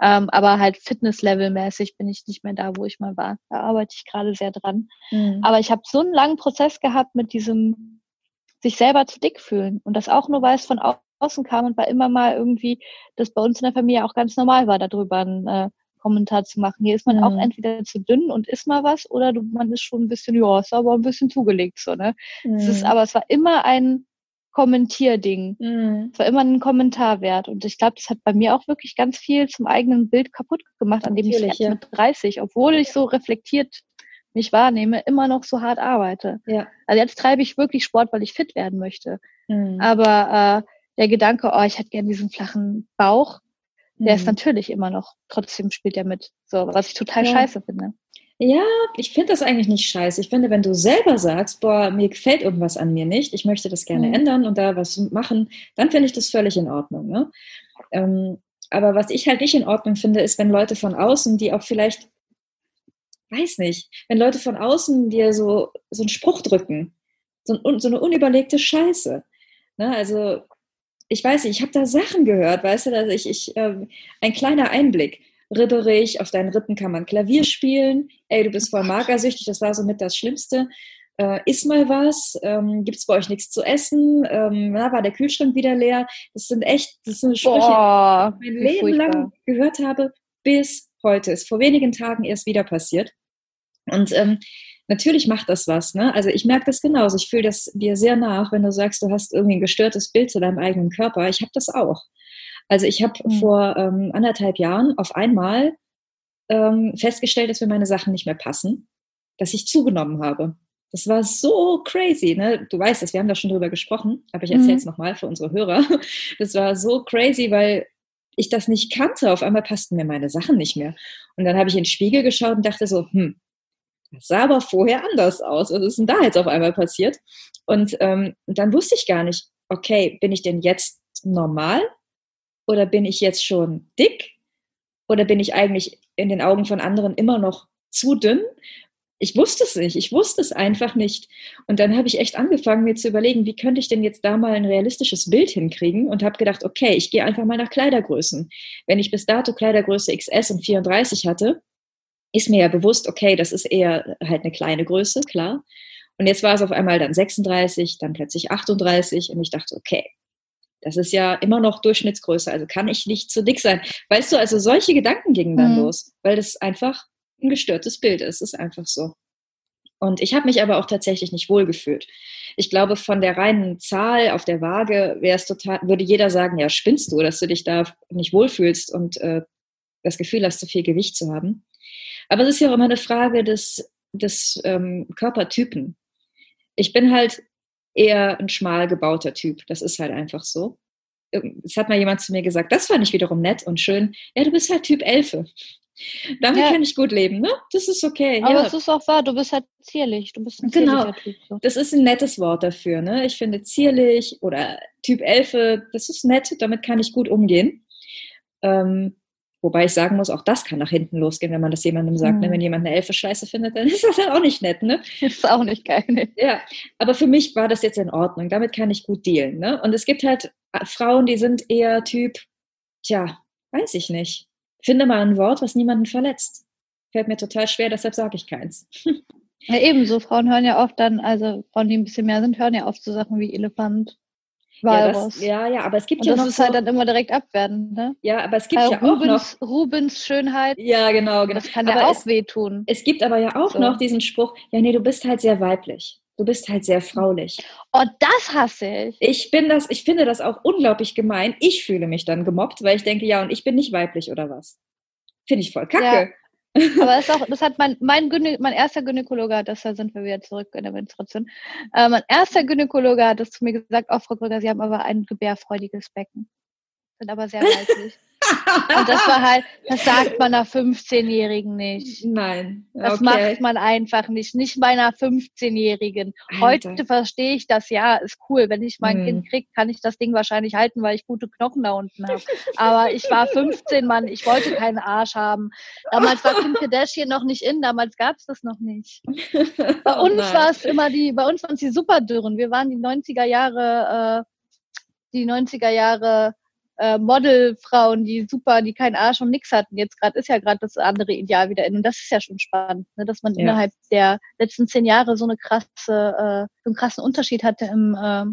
Ähm, aber halt Fitness-Level-mäßig bin ich nicht mehr da, wo ich mal war. Da arbeite ich gerade sehr dran. Mhm. Aber ich habe so einen langen Prozess gehabt mit diesem sich selber zu dick fühlen. Und das auch nur, weil es von außen kam und war immer mal irgendwie, dass bei uns in der Familie auch ganz normal war, darüber einen äh, Kommentar zu machen. Hier ist man mhm. auch entweder zu dünn und isst mal was oder du, man ist schon ein bisschen, ja, ist aber ein bisschen zugelegt so, ne? Mhm. Es ist, mhm. aber es war immer ein, Kommentierding. Mhm. Es war immer ein Kommentar wert. Und ich glaube, das hat bei mir auch wirklich ganz viel zum eigenen Bild kaputt gemacht, an dem Natürlich, ich jetzt ja. mit 30, obwohl ich so reflektiert mich wahrnehme, immer noch so hart arbeite. Ja. Also jetzt treibe ich wirklich Sport, weil ich fit werden möchte. Mhm. Aber äh, der Gedanke, oh, ich hätte gern diesen flachen Bauch, der ist mhm. natürlich immer noch, trotzdem spielt er mit. So, was ich total ja. scheiße finde. Ja, ich finde das eigentlich nicht scheiße. Ich finde, wenn du selber sagst, boah, mir gefällt irgendwas an mir nicht, ich möchte das gerne mhm. ändern und da was machen, dann finde ich das völlig in Ordnung. Ne? Ähm, aber was ich halt nicht in Ordnung finde, ist, wenn Leute von außen, die auch vielleicht, weiß nicht, wenn Leute von außen dir so, so einen Spruch drücken, so, ein, so eine unüberlegte Scheiße. Ne? Also, ich weiß nicht, ich habe da Sachen gehört, weißt du, dass ich, ich äh, ein kleiner Einblick ritterig, auf deinen Rippen kann man Klavier spielen, ey, du bist voll magersüchtig, das war so mit das Schlimmste. Äh, iss mal was, ähm, gibt es bei euch nichts zu essen, ähm, na, war der Kühlschrank wieder leer. Das sind echt, das sind Sprüche, Boah, die ich mein Leben furchtbar. lang gehört habe, bis heute. Ist vor wenigen Tagen erst wieder passiert. Und ähm, natürlich macht das was. Ne? Also ich merke das genauso. Ich fühle das dir sehr nach, wenn du sagst, du hast irgendwie ein gestörtes Bild zu deinem eigenen Körper. Ich habe das auch. Also ich habe mhm. vor ähm, anderthalb Jahren auf einmal ähm, festgestellt, dass mir meine Sachen nicht mehr passen, dass ich zugenommen habe. Das war so crazy, ne? Du weißt es, wir haben da schon drüber gesprochen, aber ich erzähle es mhm. nochmal für unsere Hörer. Das war so crazy, weil ich das nicht kannte. Auf einmal passten mir meine Sachen nicht mehr. Und dann habe ich in den Spiegel geschaut und dachte so, hm, das sah aber vorher anders aus. Was ist denn da jetzt auf einmal passiert? Und ähm, dann wusste ich gar nicht, okay, bin ich denn jetzt normal? Oder bin ich jetzt schon dick? Oder bin ich eigentlich in den Augen von anderen immer noch zu dünn? Ich wusste es nicht. Ich wusste es einfach nicht. Und dann habe ich echt angefangen, mir zu überlegen, wie könnte ich denn jetzt da mal ein realistisches Bild hinkriegen und habe gedacht, okay, ich gehe einfach mal nach Kleidergrößen. Wenn ich bis dato Kleidergröße XS und 34 hatte, ist mir ja bewusst, okay, das ist eher halt eine kleine Größe, klar. Und jetzt war es auf einmal dann 36, dann plötzlich 38 und ich dachte, okay, das ist ja immer noch Durchschnittsgröße, also kann ich nicht zu dick sein. Weißt du, also solche Gedanken gingen dann mhm. los, weil das einfach ein gestörtes Bild ist. Es ist einfach so. Und ich habe mich aber auch tatsächlich nicht wohlgefühlt. Ich glaube, von der reinen Zahl auf der Waage wäre es total, würde jeder sagen, ja, spinnst du, dass du dich da nicht wohlfühlst und äh, das Gefühl hast, zu viel Gewicht zu haben. Aber es ist ja auch immer eine Frage des, des ähm, Körpertypen. Ich bin halt eher ein schmal gebauter Typ. Das ist halt einfach so. Ähm, es hat mal jemand zu mir gesagt, das fand ich wiederum nett und schön. Ja, du bist halt Typ Elfe. Damit ja. kann ich gut leben, ne? Das ist okay. Aber ja. es ist auch wahr, du bist halt zierlich. Du bist ein genau. Typ. So. Das ist ein nettes Wort dafür, ne? Ich finde zierlich oder Typ Elfe, das ist nett, damit kann ich gut umgehen. Ähm, Wobei ich sagen muss, auch das kann nach hinten losgehen, wenn man das jemandem sagt. Ne? Mhm. Wenn jemand eine Elfe scheiße findet, dann ist das dann auch nicht nett. Ne? Ist auch nicht geil. Ne? Ja, aber für mich war das jetzt in Ordnung. Damit kann ich gut dealen. Ne? Und es gibt halt äh, Frauen, die sind eher Typ, tja, weiß ich nicht. Finde mal ein Wort, was niemanden verletzt. Fällt mir total schwer, deshalb sage ich keins. Ja, ebenso. Frauen hören ja oft dann, also Frauen, die ein bisschen mehr sind, hören ja oft so Sachen wie Elefant, ja, das, ja, ja, aber es gibt und ja das noch. ist halt dann immer direkt abwertend, ne? Ja, aber es gibt also ja Rubens, auch noch. Rubens Schönheit. Ja, genau, genau. Das kann aber ja auch es, wehtun. Es gibt aber ja auch so. noch diesen Spruch, ja, nee, du bist halt sehr weiblich. Du bist halt sehr fraulich. Oh, das hasse ich. Ich bin das, ich finde das auch unglaublich gemein. Ich fühle mich dann gemobbt, weil ich denke, ja, und ich bin nicht weiblich oder was? Finde ich voll kacke. Ja. Aber das, auch, das hat mein, mein, Gynä mein erster Gynäkologe, das da sind wir wieder zurück in der Menstruation. Äh, mein erster Gynäkologe hat das zu mir gesagt, auch Frau Krüger, Sie haben aber ein gebärfreudiges Becken. Sind aber sehr weiblich. Und das war halt, das sagt man einer 15-Jährigen nicht. Nein. Das macht man einfach nicht. Nicht meiner 15-Jährigen. Heute verstehe ich das, ja, ist cool. Wenn ich mein hm. Kind kriege, kann ich das Ding wahrscheinlich halten, weil ich gute Knochen da unten habe. Aber ich war 15, Mann, ich wollte keinen Arsch haben. Damals war Kim Kardashian noch nicht in, damals gab es das noch nicht. Bei oh uns oh war es immer die, bei uns waren es die Superdürren. Wir waren die 90er Jahre, äh, die 90er Jahre äh, Modelfrauen, die super, die keinen Arsch und nix hatten. Jetzt gerade ist ja gerade das andere Ideal wieder in. Und das ist ja schon spannend, ne? dass man ja. innerhalb der letzten zehn Jahre so eine krasse, äh, so einen krassen Unterschied hatte im äh,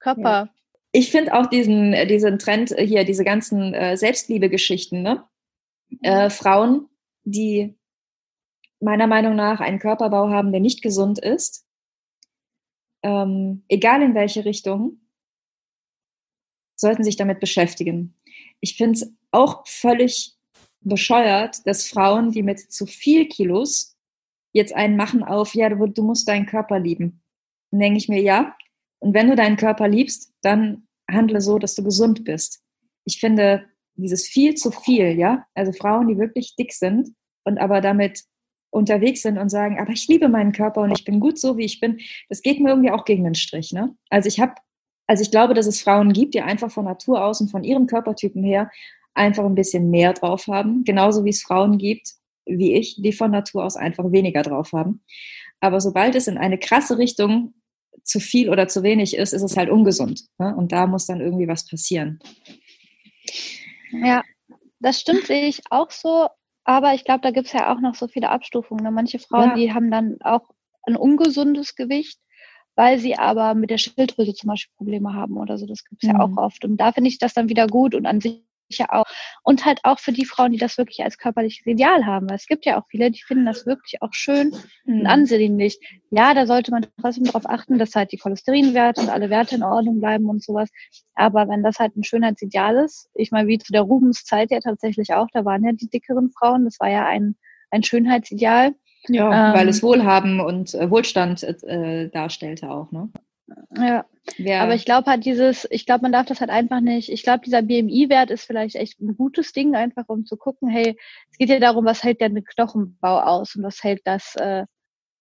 Körper. Ja. Ich finde auch diesen, äh, diesen Trend hier, diese ganzen äh, Selbstliebe-Geschichten, ne? Äh, Frauen, die meiner Meinung nach einen Körperbau haben, der nicht gesund ist, ähm, egal in welche Richtung, sollten sich damit beschäftigen. Ich finde es auch völlig bescheuert, dass Frauen, die mit zu viel Kilos jetzt einen machen auf, ja, du, du musst deinen Körper lieben. Dann denke ich mir, ja. Und wenn du deinen Körper liebst, dann handle so, dass du gesund bist. Ich finde dieses viel zu viel, ja, also Frauen, die wirklich dick sind und aber damit unterwegs sind und sagen, aber ich liebe meinen Körper und ich bin gut so, wie ich bin, das geht mir irgendwie auch gegen den Strich. Ne? Also ich habe also ich glaube, dass es Frauen gibt, die einfach von Natur aus und von ihrem Körpertypen her einfach ein bisschen mehr drauf haben. Genauso wie es Frauen gibt, wie ich, die von Natur aus einfach weniger drauf haben. Aber sobald es in eine krasse Richtung zu viel oder zu wenig ist, ist es halt ungesund. Ne? Und da muss dann irgendwie was passieren. Ja, das stimmt, sehe ich auch so. Aber ich glaube, da gibt es ja auch noch so viele Abstufungen. Ne? Manche Frauen, ja. die haben dann auch ein ungesundes Gewicht weil sie aber mit der Schilddrüse zum Beispiel Probleme haben oder so. Das gibt es mhm. ja auch mhm. oft. Und da finde ich das dann wieder gut und an sich ja auch. Und halt auch für die Frauen, die das wirklich als körperliches Ideal haben. Weil es gibt ja auch viele, die finden das wirklich auch schön mhm. und ansehnlich. Ja, da sollte man trotzdem darauf achten, dass halt die Cholesterinwerte und alle Werte in Ordnung bleiben und sowas. Aber wenn das halt ein Schönheitsideal ist, ich meine, wie zu der Rubenszeit ja tatsächlich auch, da waren ja die dickeren Frauen, das war ja ein, ein Schönheitsideal. Ja, ähm, weil es Wohlhaben und äh, Wohlstand äh, darstellte auch, ne? Ja. ja. Aber ich glaube halt dieses, ich glaube, man darf das halt einfach nicht. Ich glaube, dieser BMI-Wert ist vielleicht echt ein gutes Ding, einfach um zu gucken, hey, es geht ja darum, was hält denn Knochenbau aus und was hält das äh,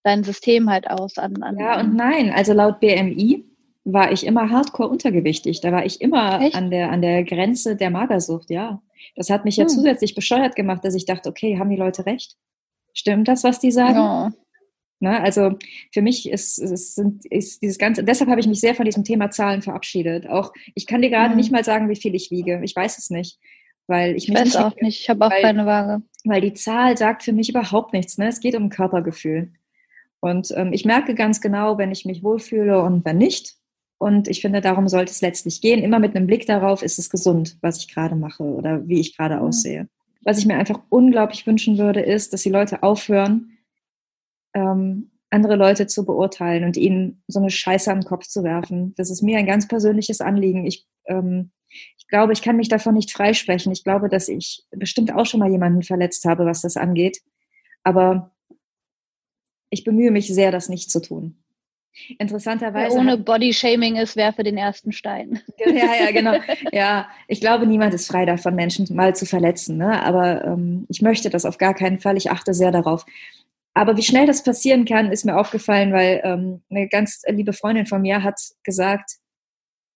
dein System halt aus an, an Ja und nein, also laut BMI war ich immer hardcore untergewichtig. Da war ich immer an der, an der Grenze der Magersucht, ja. Das hat mich ja hm. zusätzlich bescheuert gemacht, dass ich dachte, okay, haben die Leute recht? Stimmt das, was die sagen? Ja. Ne? Also für mich ist, ist, ist dieses ganze, deshalb habe ich mich sehr von diesem Thema Zahlen verabschiedet. Auch ich kann dir gerade mhm. nicht mal sagen, wie viel ich wiege. Ich weiß es nicht. Weil ich, ich weiß nicht, auch nicht, ich habe auch weil, keine Waage. Weil die Zahl sagt für mich überhaupt nichts. Ne? Es geht um Körpergefühl. Und ähm, ich merke ganz genau, wenn ich mich wohlfühle und wenn nicht. Und ich finde, darum sollte es letztlich gehen. Immer mit einem Blick darauf, ist es gesund, was ich gerade mache oder wie ich gerade mhm. aussehe. Was ich mir einfach unglaublich wünschen würde, ist, dass die Leute aufhören, ähm, andere Leute zu beurteilen und ihnen so eine Scheiße an den Kopf zu werfen. Das ist mir ein ganz persönliches Anliegen. Ich, ähm, ich glaube, ich kann mich davon nicht freisprechen. Ich glaube, dass ich bestimmt auch schon mal jemanden verletzt habe, was das angeht. Aber ich bemühe mich sehr, das nicht zu tun. Interessanterweise. Wer ohne Bodyshaming ist, werfe den ersten Stein. Ja, ja, genau. Ja, ich glaube, niemand ist frei davon, Menschen mal zu verletzen. Ne? Aber ähm, ich möchte das auf gar keinen Fall. Ich achte sehr darauf. Aber wie schnell das passieren kann, ist mir aufgefallen, weil ähm, eine ganz liebe Freundin von mir hat gesagt,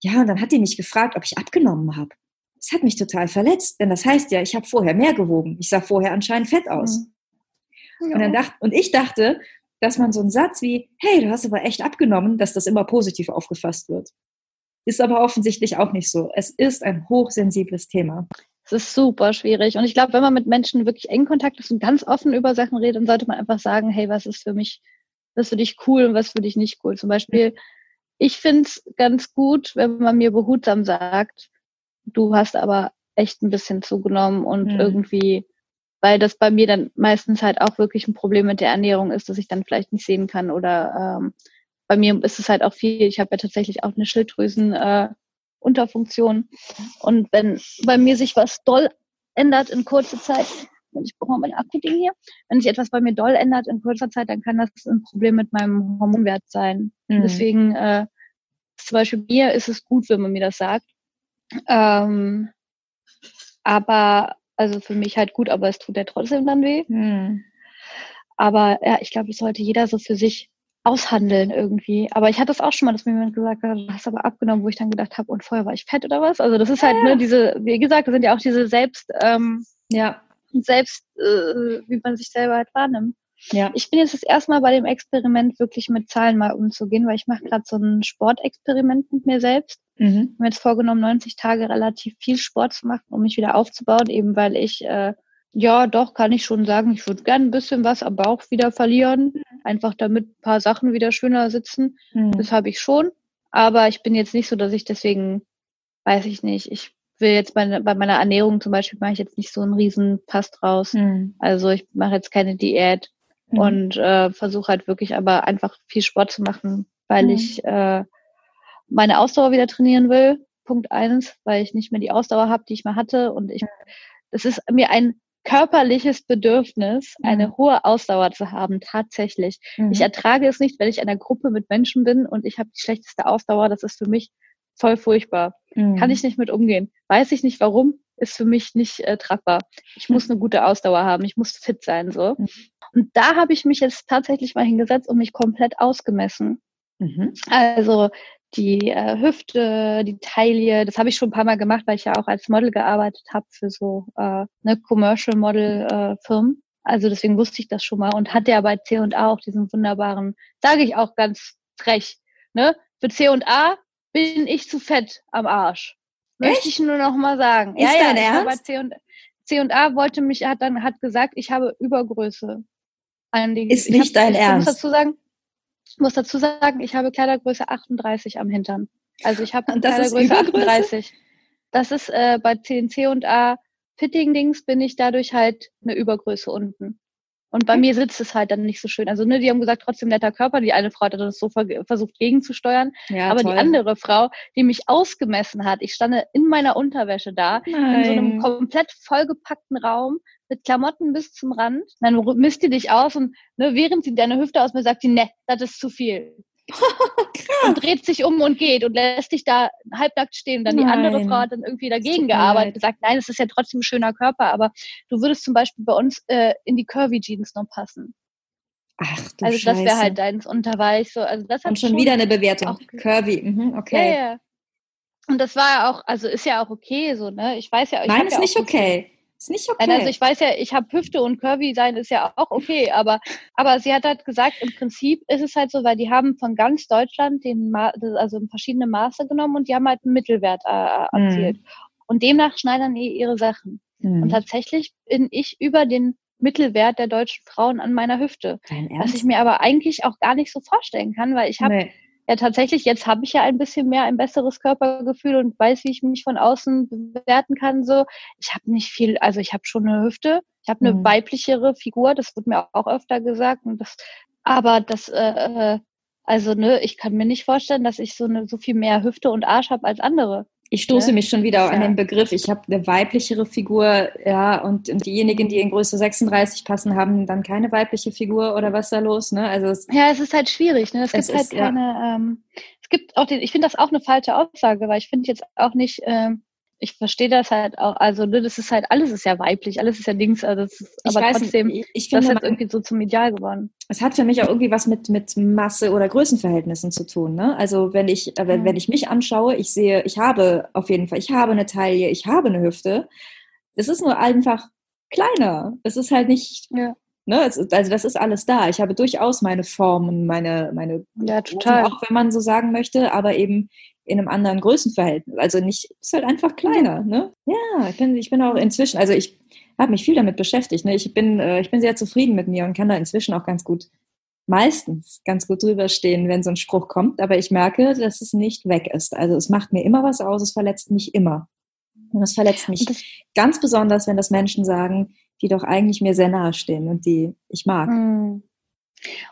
ja, und dann hat die mich gefragt, ob ich abgenommen habe. Das hat mich total verletzt, denn das heißt ja, ich habe vorher mehr gewogen. Ich sah vorher anscheinend fett aus. Mhm. Ja. Und, dann dacht, und ich dachte, dass man so einen Satz wie, hey, du hast aber echt abgenommen, dass das immer positiv aufgefasst wird. Ist aber offensichtlich auch nicht so. Es ist ein hochsensibles Thema. Es ist super schwierig. Und ich glaube, wenn man mit Menschen wirklich eng Kontakt ist und ganz offen über Sachen redet, dann sollte man einfach sagen, hey, was ist für mich, was für dich cool und was für dich nicht cool. Zum Beispiel, ich finde es ganz gut, wenn man mir behutsam sagt, du hast aber echt ein bisschen zugenommen und mhm. irgendwie, weil das bei mir dann meistens halt auch wirklich ein Problem mit der Ernährung ist, dass ich dann vielleicht nicht sehen kann oder ähm, bei mir ist es halt auch viel, ich habe ja tatsächlich auch eine Schilddrüsen, äh, Unterfunktion. Und wenn bei mir sich was doll ändert in kurzer Zeit, ich brauche mal mein Akkuding hier, wenn sich etwas bei mir doll ändert in kurzer Zeit, dann kann das ein Problem mit meinem Hormonwert sein. Mhm. Deswegen, äh, zum Beispiel mir ist es gut, wenn man mir das sagt. Ähm, aber, also für mich halt gut, aber es tut ja trotzdem dann weh. Mhm. Aber ja, ich glaube, das sollte jeder so für sich aushandeln irgendwie. Aber ich hatte es auch schon mal, dass mir jemand gesagt hat, du hast aber abgenommen, wo ich dann gedacht habe, und vorher war ich fett oder was? Also das ist halt, ne, diese, wie gesagt, das sind ja auch diese Selbst, ähm, ja, selbst, äh, wie man sich selber halt wahrnimmt. Ja. Ich bin jetzt das erste Mal bei dem Experiment wirklich mit Zahlen mal umzugehen, weil ich mache gerade so ein Sportexperiment mit mir selbst. Mhm. Ich habe mir jetzt vorgenommen, 90 Tage relativ viel Sport zu machen, um mich wieder aufzubauen, eben weil ich äh, ja, doch, kann ich schon sagen. Ich würde gerne ein bisschen was am Bauch wieder verlieren. Einfach damit ein paar Sachen wieder schöner sitzen. Mhm. Das habe ich schon. Aber ich bin jetzt nicht so, dass ich deswegen, weiß ich nicht, ich will jetzt bei, bei meiner Ernährung zum Beispiel mache ich jetzt nicht so einen riesen Pass draus. Mhm. Also ich mache jetzt keine Diät mhm. und äh, versuche halt wirklich aber einfach viel Sport zu machen, weil mhm. ich äh, meine Ausdauer wieder trainieren will. Punkt eins, weil ich nicht mehr die Ausdauer habe, die ich mal hatte. Und ich, das ist mir ein körperliches Bedürfnis, eine mhm. hohe Ausdauer zu haben, tatsächlich. Mhm. Ich ertrage es nicht, wenn ich in einer Gruppe mit Menschen bin und ich habe die schlechteste Ausdauer. Das ist für mich voll furchtbar. Mhm. Kann ich nicht mit umgehen. Weiß ich nicht warum, ist für mich nicht äh, tragbar. Ich muss eine gute Ausdauer haben, ich muss fit sein. so. Und da habe ich mich jetzt tatsächlich mal hingesetzt und mich komplett ausgemessen. Mhm. Also die äh, Hüfte, die Taille. Das habe ich schon ein paar Mal gemacht, weil ich ja auch als Model gearbeitet habe für so äh, ne Commercial Model äh, Firmen. Also deswegen wusste ich das schon mal und hatte ja bei C und A auch diesen wunderbaren, sage ich auch ganz frech, ne? Für C und A bin ich zu fett am Arsch. Möchte Echt? ich nur noch mal sagen. Ist ja, ja, Ernst? C und, C und A wollte mich, hat dann hat gesagt, ich habe Übergröße. An die, Ist nicht hab, dein ich Ernst? muss dazu sagen, ich muss dazu sagen, ich habe Kleidergröße 38 am Hintern. Also ich habe Kleidergröße 38. das ist äh, bei CNC und A Fitting-Dings bin ich dadurch halt eine Übergröße unten. Und bei mir sitzt es halt dann nicht so schön. Also, ne, die haben gesagt, trotzdem netter Körper. Die eine Frau hat das so versucht gegenzusteuern. Ja, aber toll. die andere Frau, die mich ausgemessen hat, ich stand in meiner Unterwäsche da, Nein. in so einem komplett vollgepackten Raum mit Klamotten bis zum Rand. Dann misst die dich aus und ne, während sie deine Hüfte ausmisst, sagt sie, ne, das ist zu viel. und dreht sich um und geht und lässt dich da halbnackt stehen. Und dann nein. die andere Frau hat dann irgendwie dagegen gearbeitet, gesagt, nein, es ist ja trotzdem ein schöner Körper, aber du würdest zum Beispiel bei uns äh, in die Curvy Jeans noch passen. Ach du Also das wäre halt deins. Und da war ich so, also das hat Und schon, schon wieder eine Bewertung. Curvy, mhm, okay. Ja, ja. Und das war ja auch, also ist ja auch okay so, ne? Ich weiß ja, ich Nein, ist ja nicht okay. Ist nicht okay. Also ich weiß ja, ich habe Hüfte und Curvy sein ist ja auch okay, aber aber sie hat halt gesagt, im Prinzip ist es halt so, weil die haben von ganz Deutschland den Ma also verschiedene Maße genommen und die haben halt einen Mittelwert äh, erzielt. Mhm. Und demnach schneidern die ihre Sachen. Mhm. Und tatsächlich bin ich über den Mittelwert der deutschen Frauen an meiner Hüfte. Was ich mir aber eigentlich auch gar nicht so vorstellen kann, weil ich habe nee ja tatsächlich, jetzt habe ich ja ein bisschen mehr ein besseres Körpergefühl und weiß, wie ich mich von außen bewerten kann. So, ich habe nicht viel, also ich habe schon eine Hüfte, ich habe eine mhm. weiblichere Figur, das wird mir auch öfter gesagt. Und das, aber das, äh, äh, also ne, ich kann mir nicht vorstellen, dass ich so eine so viel mehr Hüfte und Arsch habe als andere. Ich stoße ne? mich schon wieder ja. an den Begriff. Ich habe eine weiblichere Figur, ja, und, und diejenigen, die in Größe 36 passen, haben dann keine weibliche Figur oder was da los, ne? Also es, ja, es ist halt schwierig, ne? Es, es gibt halt keine. Ja. Ähm, es gibt auch den. Ich finde das auch eine falsche Aussage, weil ich finde jetzt auch nicht. Ähm, ich verstehe das halt auch, also ne, das ist halt, alles ist ja weiblich, alles ist ja Dings, also das ist, aber weiß, trotzdem, ich, ich finde, das ist jetzt irgendwie so zum Ideal geworden. Es hat für mich auch irgendwie was mit, mit Masse oder Größenverhältnissen zu tun. Ne? Also wenn ich, äh, wenn, wenn ich mich anschaue, ich sehe, ich habe auf jeden Fall, ich habe eine Taille, ich habe eine Hüfte. Es ist nur einfach kleiner. Es ist halt nicht, ja. Ne, also das ist alles da. Ich habe durchaus meine Formen, meine, meine ja, total. auch wenn man so sagen möchte, aber eben in einem anderen Größenverhältnis. Also nicht, ist halt einfach kleiner. Ne? Ja, ich bin, ich bin auch inzwischen, also ich habe mich viel damit beschäftigt. Ne? Ich, bin, äh, ich bin sehr zufrieden mit mir und kann da inzwischen auch ganz gut, meistens ganz gut drüber stehen, wenn so ein Spruch kommt. Aber ich merke, dass es nicht weg ist. Also es macht mir immer was aus, es verletzt mich immer. Und es verletzt mich ganz besonders, wenn das Menschen sagen, die doch eigentlich mir sehr nahe stehen und die ich mag. Mhm.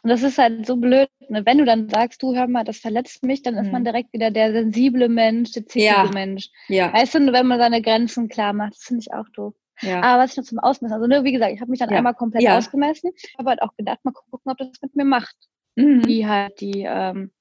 Und das ist halt so blöd, ne? wenn du dann sagst, du hör mal, das verletzt mich, dann ist mhm. man direkt wieder der sensible Mensch, der zickige ja. Mensch. Ja. Weißt du, wenn man seine Grenzen klar macht, das finde ich auch doof. Ja. Aber was ich noch zum Ausmessen, also ne, wie gesagt, ich habe mich dann ja. einmal komplett ja. ausgemessen, habe halt auch gedacht, mal gucken, ob das mit mir macht. Mhm. Wie halt die, ähm,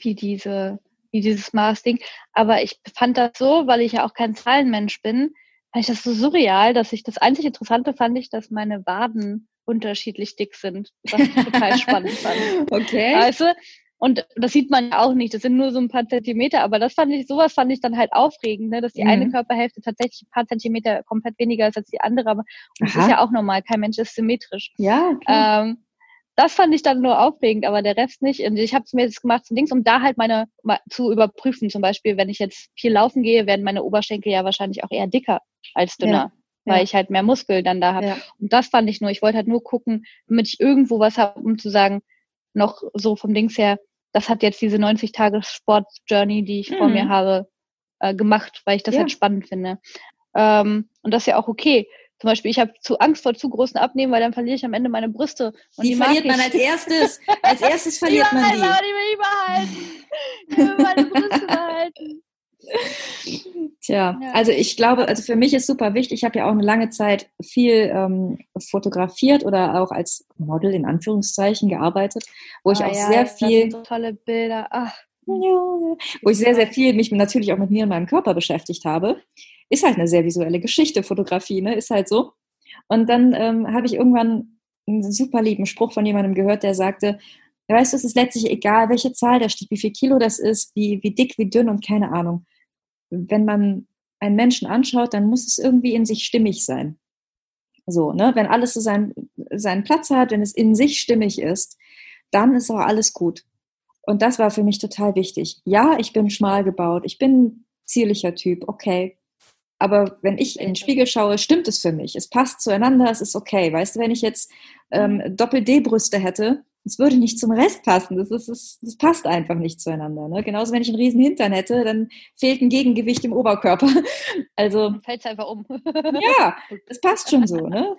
wie diese, wie dieses Maßding. Aber ich fand das so, weil ich ja auch kein Zahlenmensch bin, fand ich das so surreal, dass ich das einzig Interessante fand ich, dass meine Waden unterschiedlich dick sind, was ich total spannend fand. Okay. Du? Und das sieht man ja auch nicht. Das sind nur so ein paar Zentimeter, aber das fand ich, sowas fand ich dann halt aufregend, ne? dass die mhm. eine Körperhälfte tatsächlich ein paar Zentimeter komplett weniger ist als die andere. Aber das ist ja auch normal. Kein Mensch ist symmetrisch. Ja. Okay. Ähm, das fand ich dann nur aufregend, aber der Rest nicht. Und ich habe es mir jetzt gemacht zum Dings, um da halt meine zu überprüfen. Zum Beispiel, wenn ich jetzt viel laufen gehe, werden meine Oberschenkel ja wahrscheinlich auch eher dicker als dünner. Ja weil ja. ich halt mehr Muskel dann da habe. Ja. Und das fand ich nur, ich wollte halt nur gucken, damit ich irgendwo was habe, um zu sagen, noch so vom Dings her, das hat jetzt diese 90 Tage Sport-Journey, die ich mhm. vor mir mhm. habe, äh, gemacht, weil ich das ja. halt spannend finde. Ähm, und das ist ja auch okay. Zum Beispiel, ich habe zu Angst vor zu großen Abnehmen, weil dann verliere ich am Ende meine Brüste. Und die, die verliert man als erstes. Als erstes verliert man die. die will ich behalten. Ich will meine Brüste behalten. Tja, ja. also ich glaube, also für mich ist super wichtig, ich habe ja auch eine lange Zeit viel ähm, fotografiert oder auch als Model in Anführungszeichen gearbeitet, wo ich ah, auch ja, sehr viel. tolle Bilder. Ach. Ja, wo ich sehr, sehr viel mich natürlich auch mit mir und meinem Körper beschäftigt habe. Ist halt eine sehr visuelle Geschichte, Fotografie, ne? Ist halt so. Und dann ähm, habe ich irgendwann einen super lieben Spruch von jemandem gehört, der sagte, weißt du, es ist letztlich egal, welche Zahl da steht, wie viel Kilo das ist, wie, wie dick, wie dünn und keine Ahnung wenn man einen Menschen anschaut, dann muss es irgendwie in sich stimmig sein. So, ne? Wenn alles so seinen, seinen Platz hat, wenn es in sich stimmig ist, dann ist auch alles gut. Und das war für mich total wichtig. Ja, ich bin schmal gebaut, ich bin ein zierlicher Typ, okay. Aber wenn ich in den Spiegel schaue, stimmt es für mich. Es passt zueinander, es ist okay. Weißt du, wenn ich jetzt ähm, Doppel-D-Brüste hätte, es würde nicht zum Rest passen. Das, ist, das, das passt einfach nicht zueinander. Ne? Genauso, wenn ich einen riesen Hintern hätte, dann fehlt ein Gegengewicht im Oberkörper. Also fällt es einfach um. ja, das passt schon so. Ne?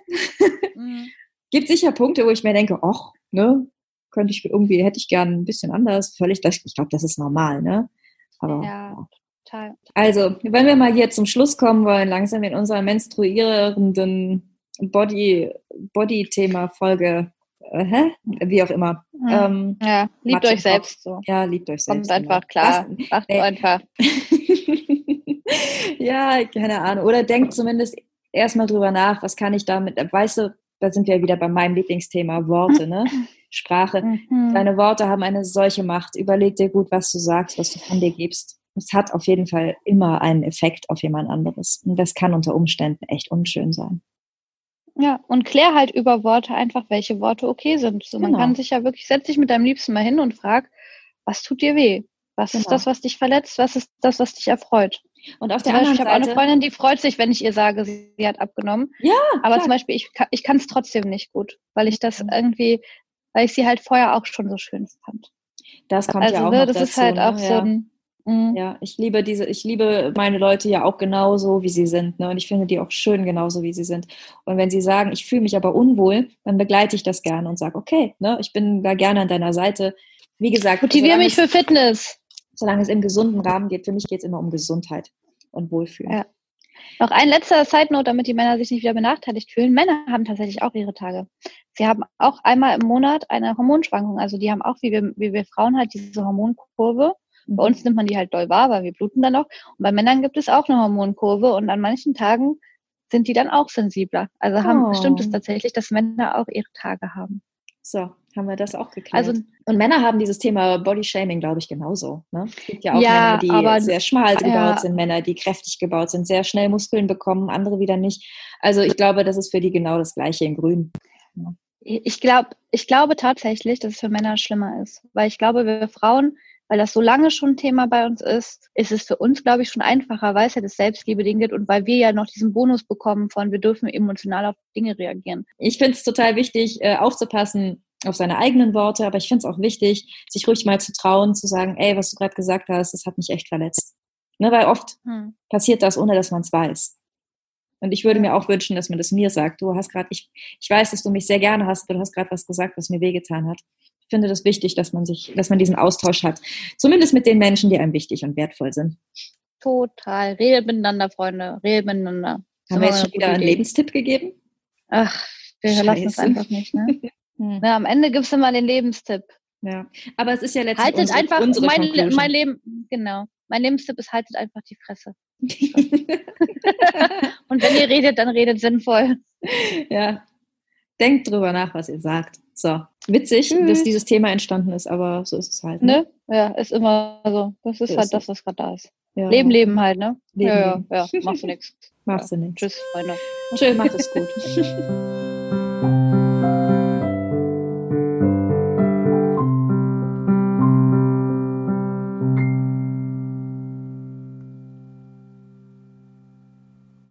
Mhm. Gibt sicher Punkte, wo ich mir denke, ach, ne, könnte ich irgendwie, hätte ich gern ein bisschen anders. Völlig, ich glaube, das ist normal, ne? Aber, ja, total. Also, wenn wir mal hier zum Schluss kommen wollen, langsam in unserer menstruierenden Body, Body-Thema-Folge, äh, wie auch immer. Mhm. Ähm, ja, liebt euch selbst so. Ja, liebt euch selbst. Kommt einfach genau. klar. Macht nee. einfach. ja, keine Ahnung. Oder denkt zumindest erstmal drüber nach, was kann ich damit, weißt du, da sind wir wieder bei meinem Lieblingsthema, Worte, ne? Sprache. Mhm. Deine Worte haben eine solche Macht. Überleg dir gut, was du sagst, was du von dir gibst. Es hat auf jeden Fall immer einen Effekt auf jemand anderes. Und das kann unter Umständen echt unschön sein. Ja, und klär halt über Worte einfach, welche Worte okay sind. So, genau. Man kann sich ja wirklich, setz dich mit deinem Liebsten mal hin und frag, was tut dir weh? Was genau. ist das, was dich verletzt? Was ist das, was dich erfreut? Und auf der anderen Seite. Ich habe eine Freundin, die freut sich, wenn ich ihr sage, sie, sie hat abgenommen. Ja. Aber klar. zum Beispiel, ich, ich kann es trotzdem nicht gut, weil ich das irgendwie, weil ich sie halt vorher auch schon so schön fand. Das kommt also, ja auch ne, noch das dazu, ist halt ne? auch so ein, Mhm. Ja, ich liebe diese, ich liebe meine Leute ja auch genauso, wie sie sind. Ne? Und ich finde die auch schön genauso, wie sie sind. Und wenn sie sagen, ich fühle mich aber unwohl, dann begleite ich das gerne und sage, okay, ne, ich bin da gerne an deiner Seite. Wie gesagt, motiviere mich für Fitness. Solange es im gesunden Rahmen geht, für mich geht es immer um Gesundheit und Wohlfühlen. Ja. Noch ein letzter Side Note, damit die Männer sich nicht wieder benachteiligt fühlen. Männer haben tatsächlich auch ihre Tage. Sie haben auch einmal im Monat eine Hormonschwankung. Also die haben auch, wie wir, wie wir Frauen halt diese Hormonkurve. Bei uns nimmt man die halt doll wahr, weil wir bluten dann noch. Und bei Männern gibt es auch eine Hormonkurve und an manchen Tagen sind die dann auch sensibler. Also haben, oh. stimmt es tatsächlich, dass Männer auch ihre Tage haben. So, haben wir das auch geklärt. Also, und Männer haben dieses Thema Bodyshaming, glaube ich, genauso. Ne? Es gibt ja auch ja, Männer, die sehr schmal gebaut ja. sind, Männer, die kräftig gebaut sind, sehr schnell Muskeln bekommen, andere wieder nicht. Also ich glaube, das ist für die genau das Gleiche in Grün. Ja. Ich, glaub, ich glaube tatsächlich, dass es für Männer schlimmer ist. Weil ich glaube, wir Frauen weil das so lange schon Thema bei uns ist, ist es für uns, glaube ich, schon einfacher, weil es ja das Selbstliebe-Ding gibt und weil wir ja noch diesen Bonus bekommen von, wir dürfen emotional auf Dinge reagieren. Ich finde es total wichtig, äh, aufzupassen auf seine eigenen Worte, aber ich finde es auch wichtig, sich ruhig mal zu trauen, zu sagen, ey, was du gerade gesagt hast, das hat mich echt verletzt. Ne, weil oft hm. passiert das, ohne dass man es weiß. Und ich würde mir auch wünschen, dass man das mir sagt. Du hast gerade, ich, ich weiß, dass du mich sehr gerne hast, aber du hast gerade was gesagt, was mir wehgetan hat finde das wichtig, dass man sich, dass man diesen Austausch hat. Zumindest mit den Menschen, die einem wichtig und wertvoll sind. Total. Redet miteinander, Freunde. Redet miteinander. Haben wir jetzt schon wieder einen Lebenstipp gegeben? Ach, wir lassen es einfach nicht, ne? hm. Na, am Ende gibt es immer den Lebenstipp. Ja, aber es ist ja letztendlich haltet unsere, einfach unsere mein, mein Leben, genau. Mein Lebenstipp ist, haltet einfach die Fresse. und wenn ihr redet, dann redet sinnvoll. Ja, denkt drüber nach, was ihr sagt. So, witzig, Tschüss. dass dieses Thema entstanden ist, aber so ist es halt. Ne? ne? Ja, ist immer so. Das ist halt ist das, was gerade da ist. Ja. Leben, leben halt, ne? Leben, ja, ja, ja, machst du nichts. Machst du nichts. Tschüss, Freunde. Tschüss, macht es gut.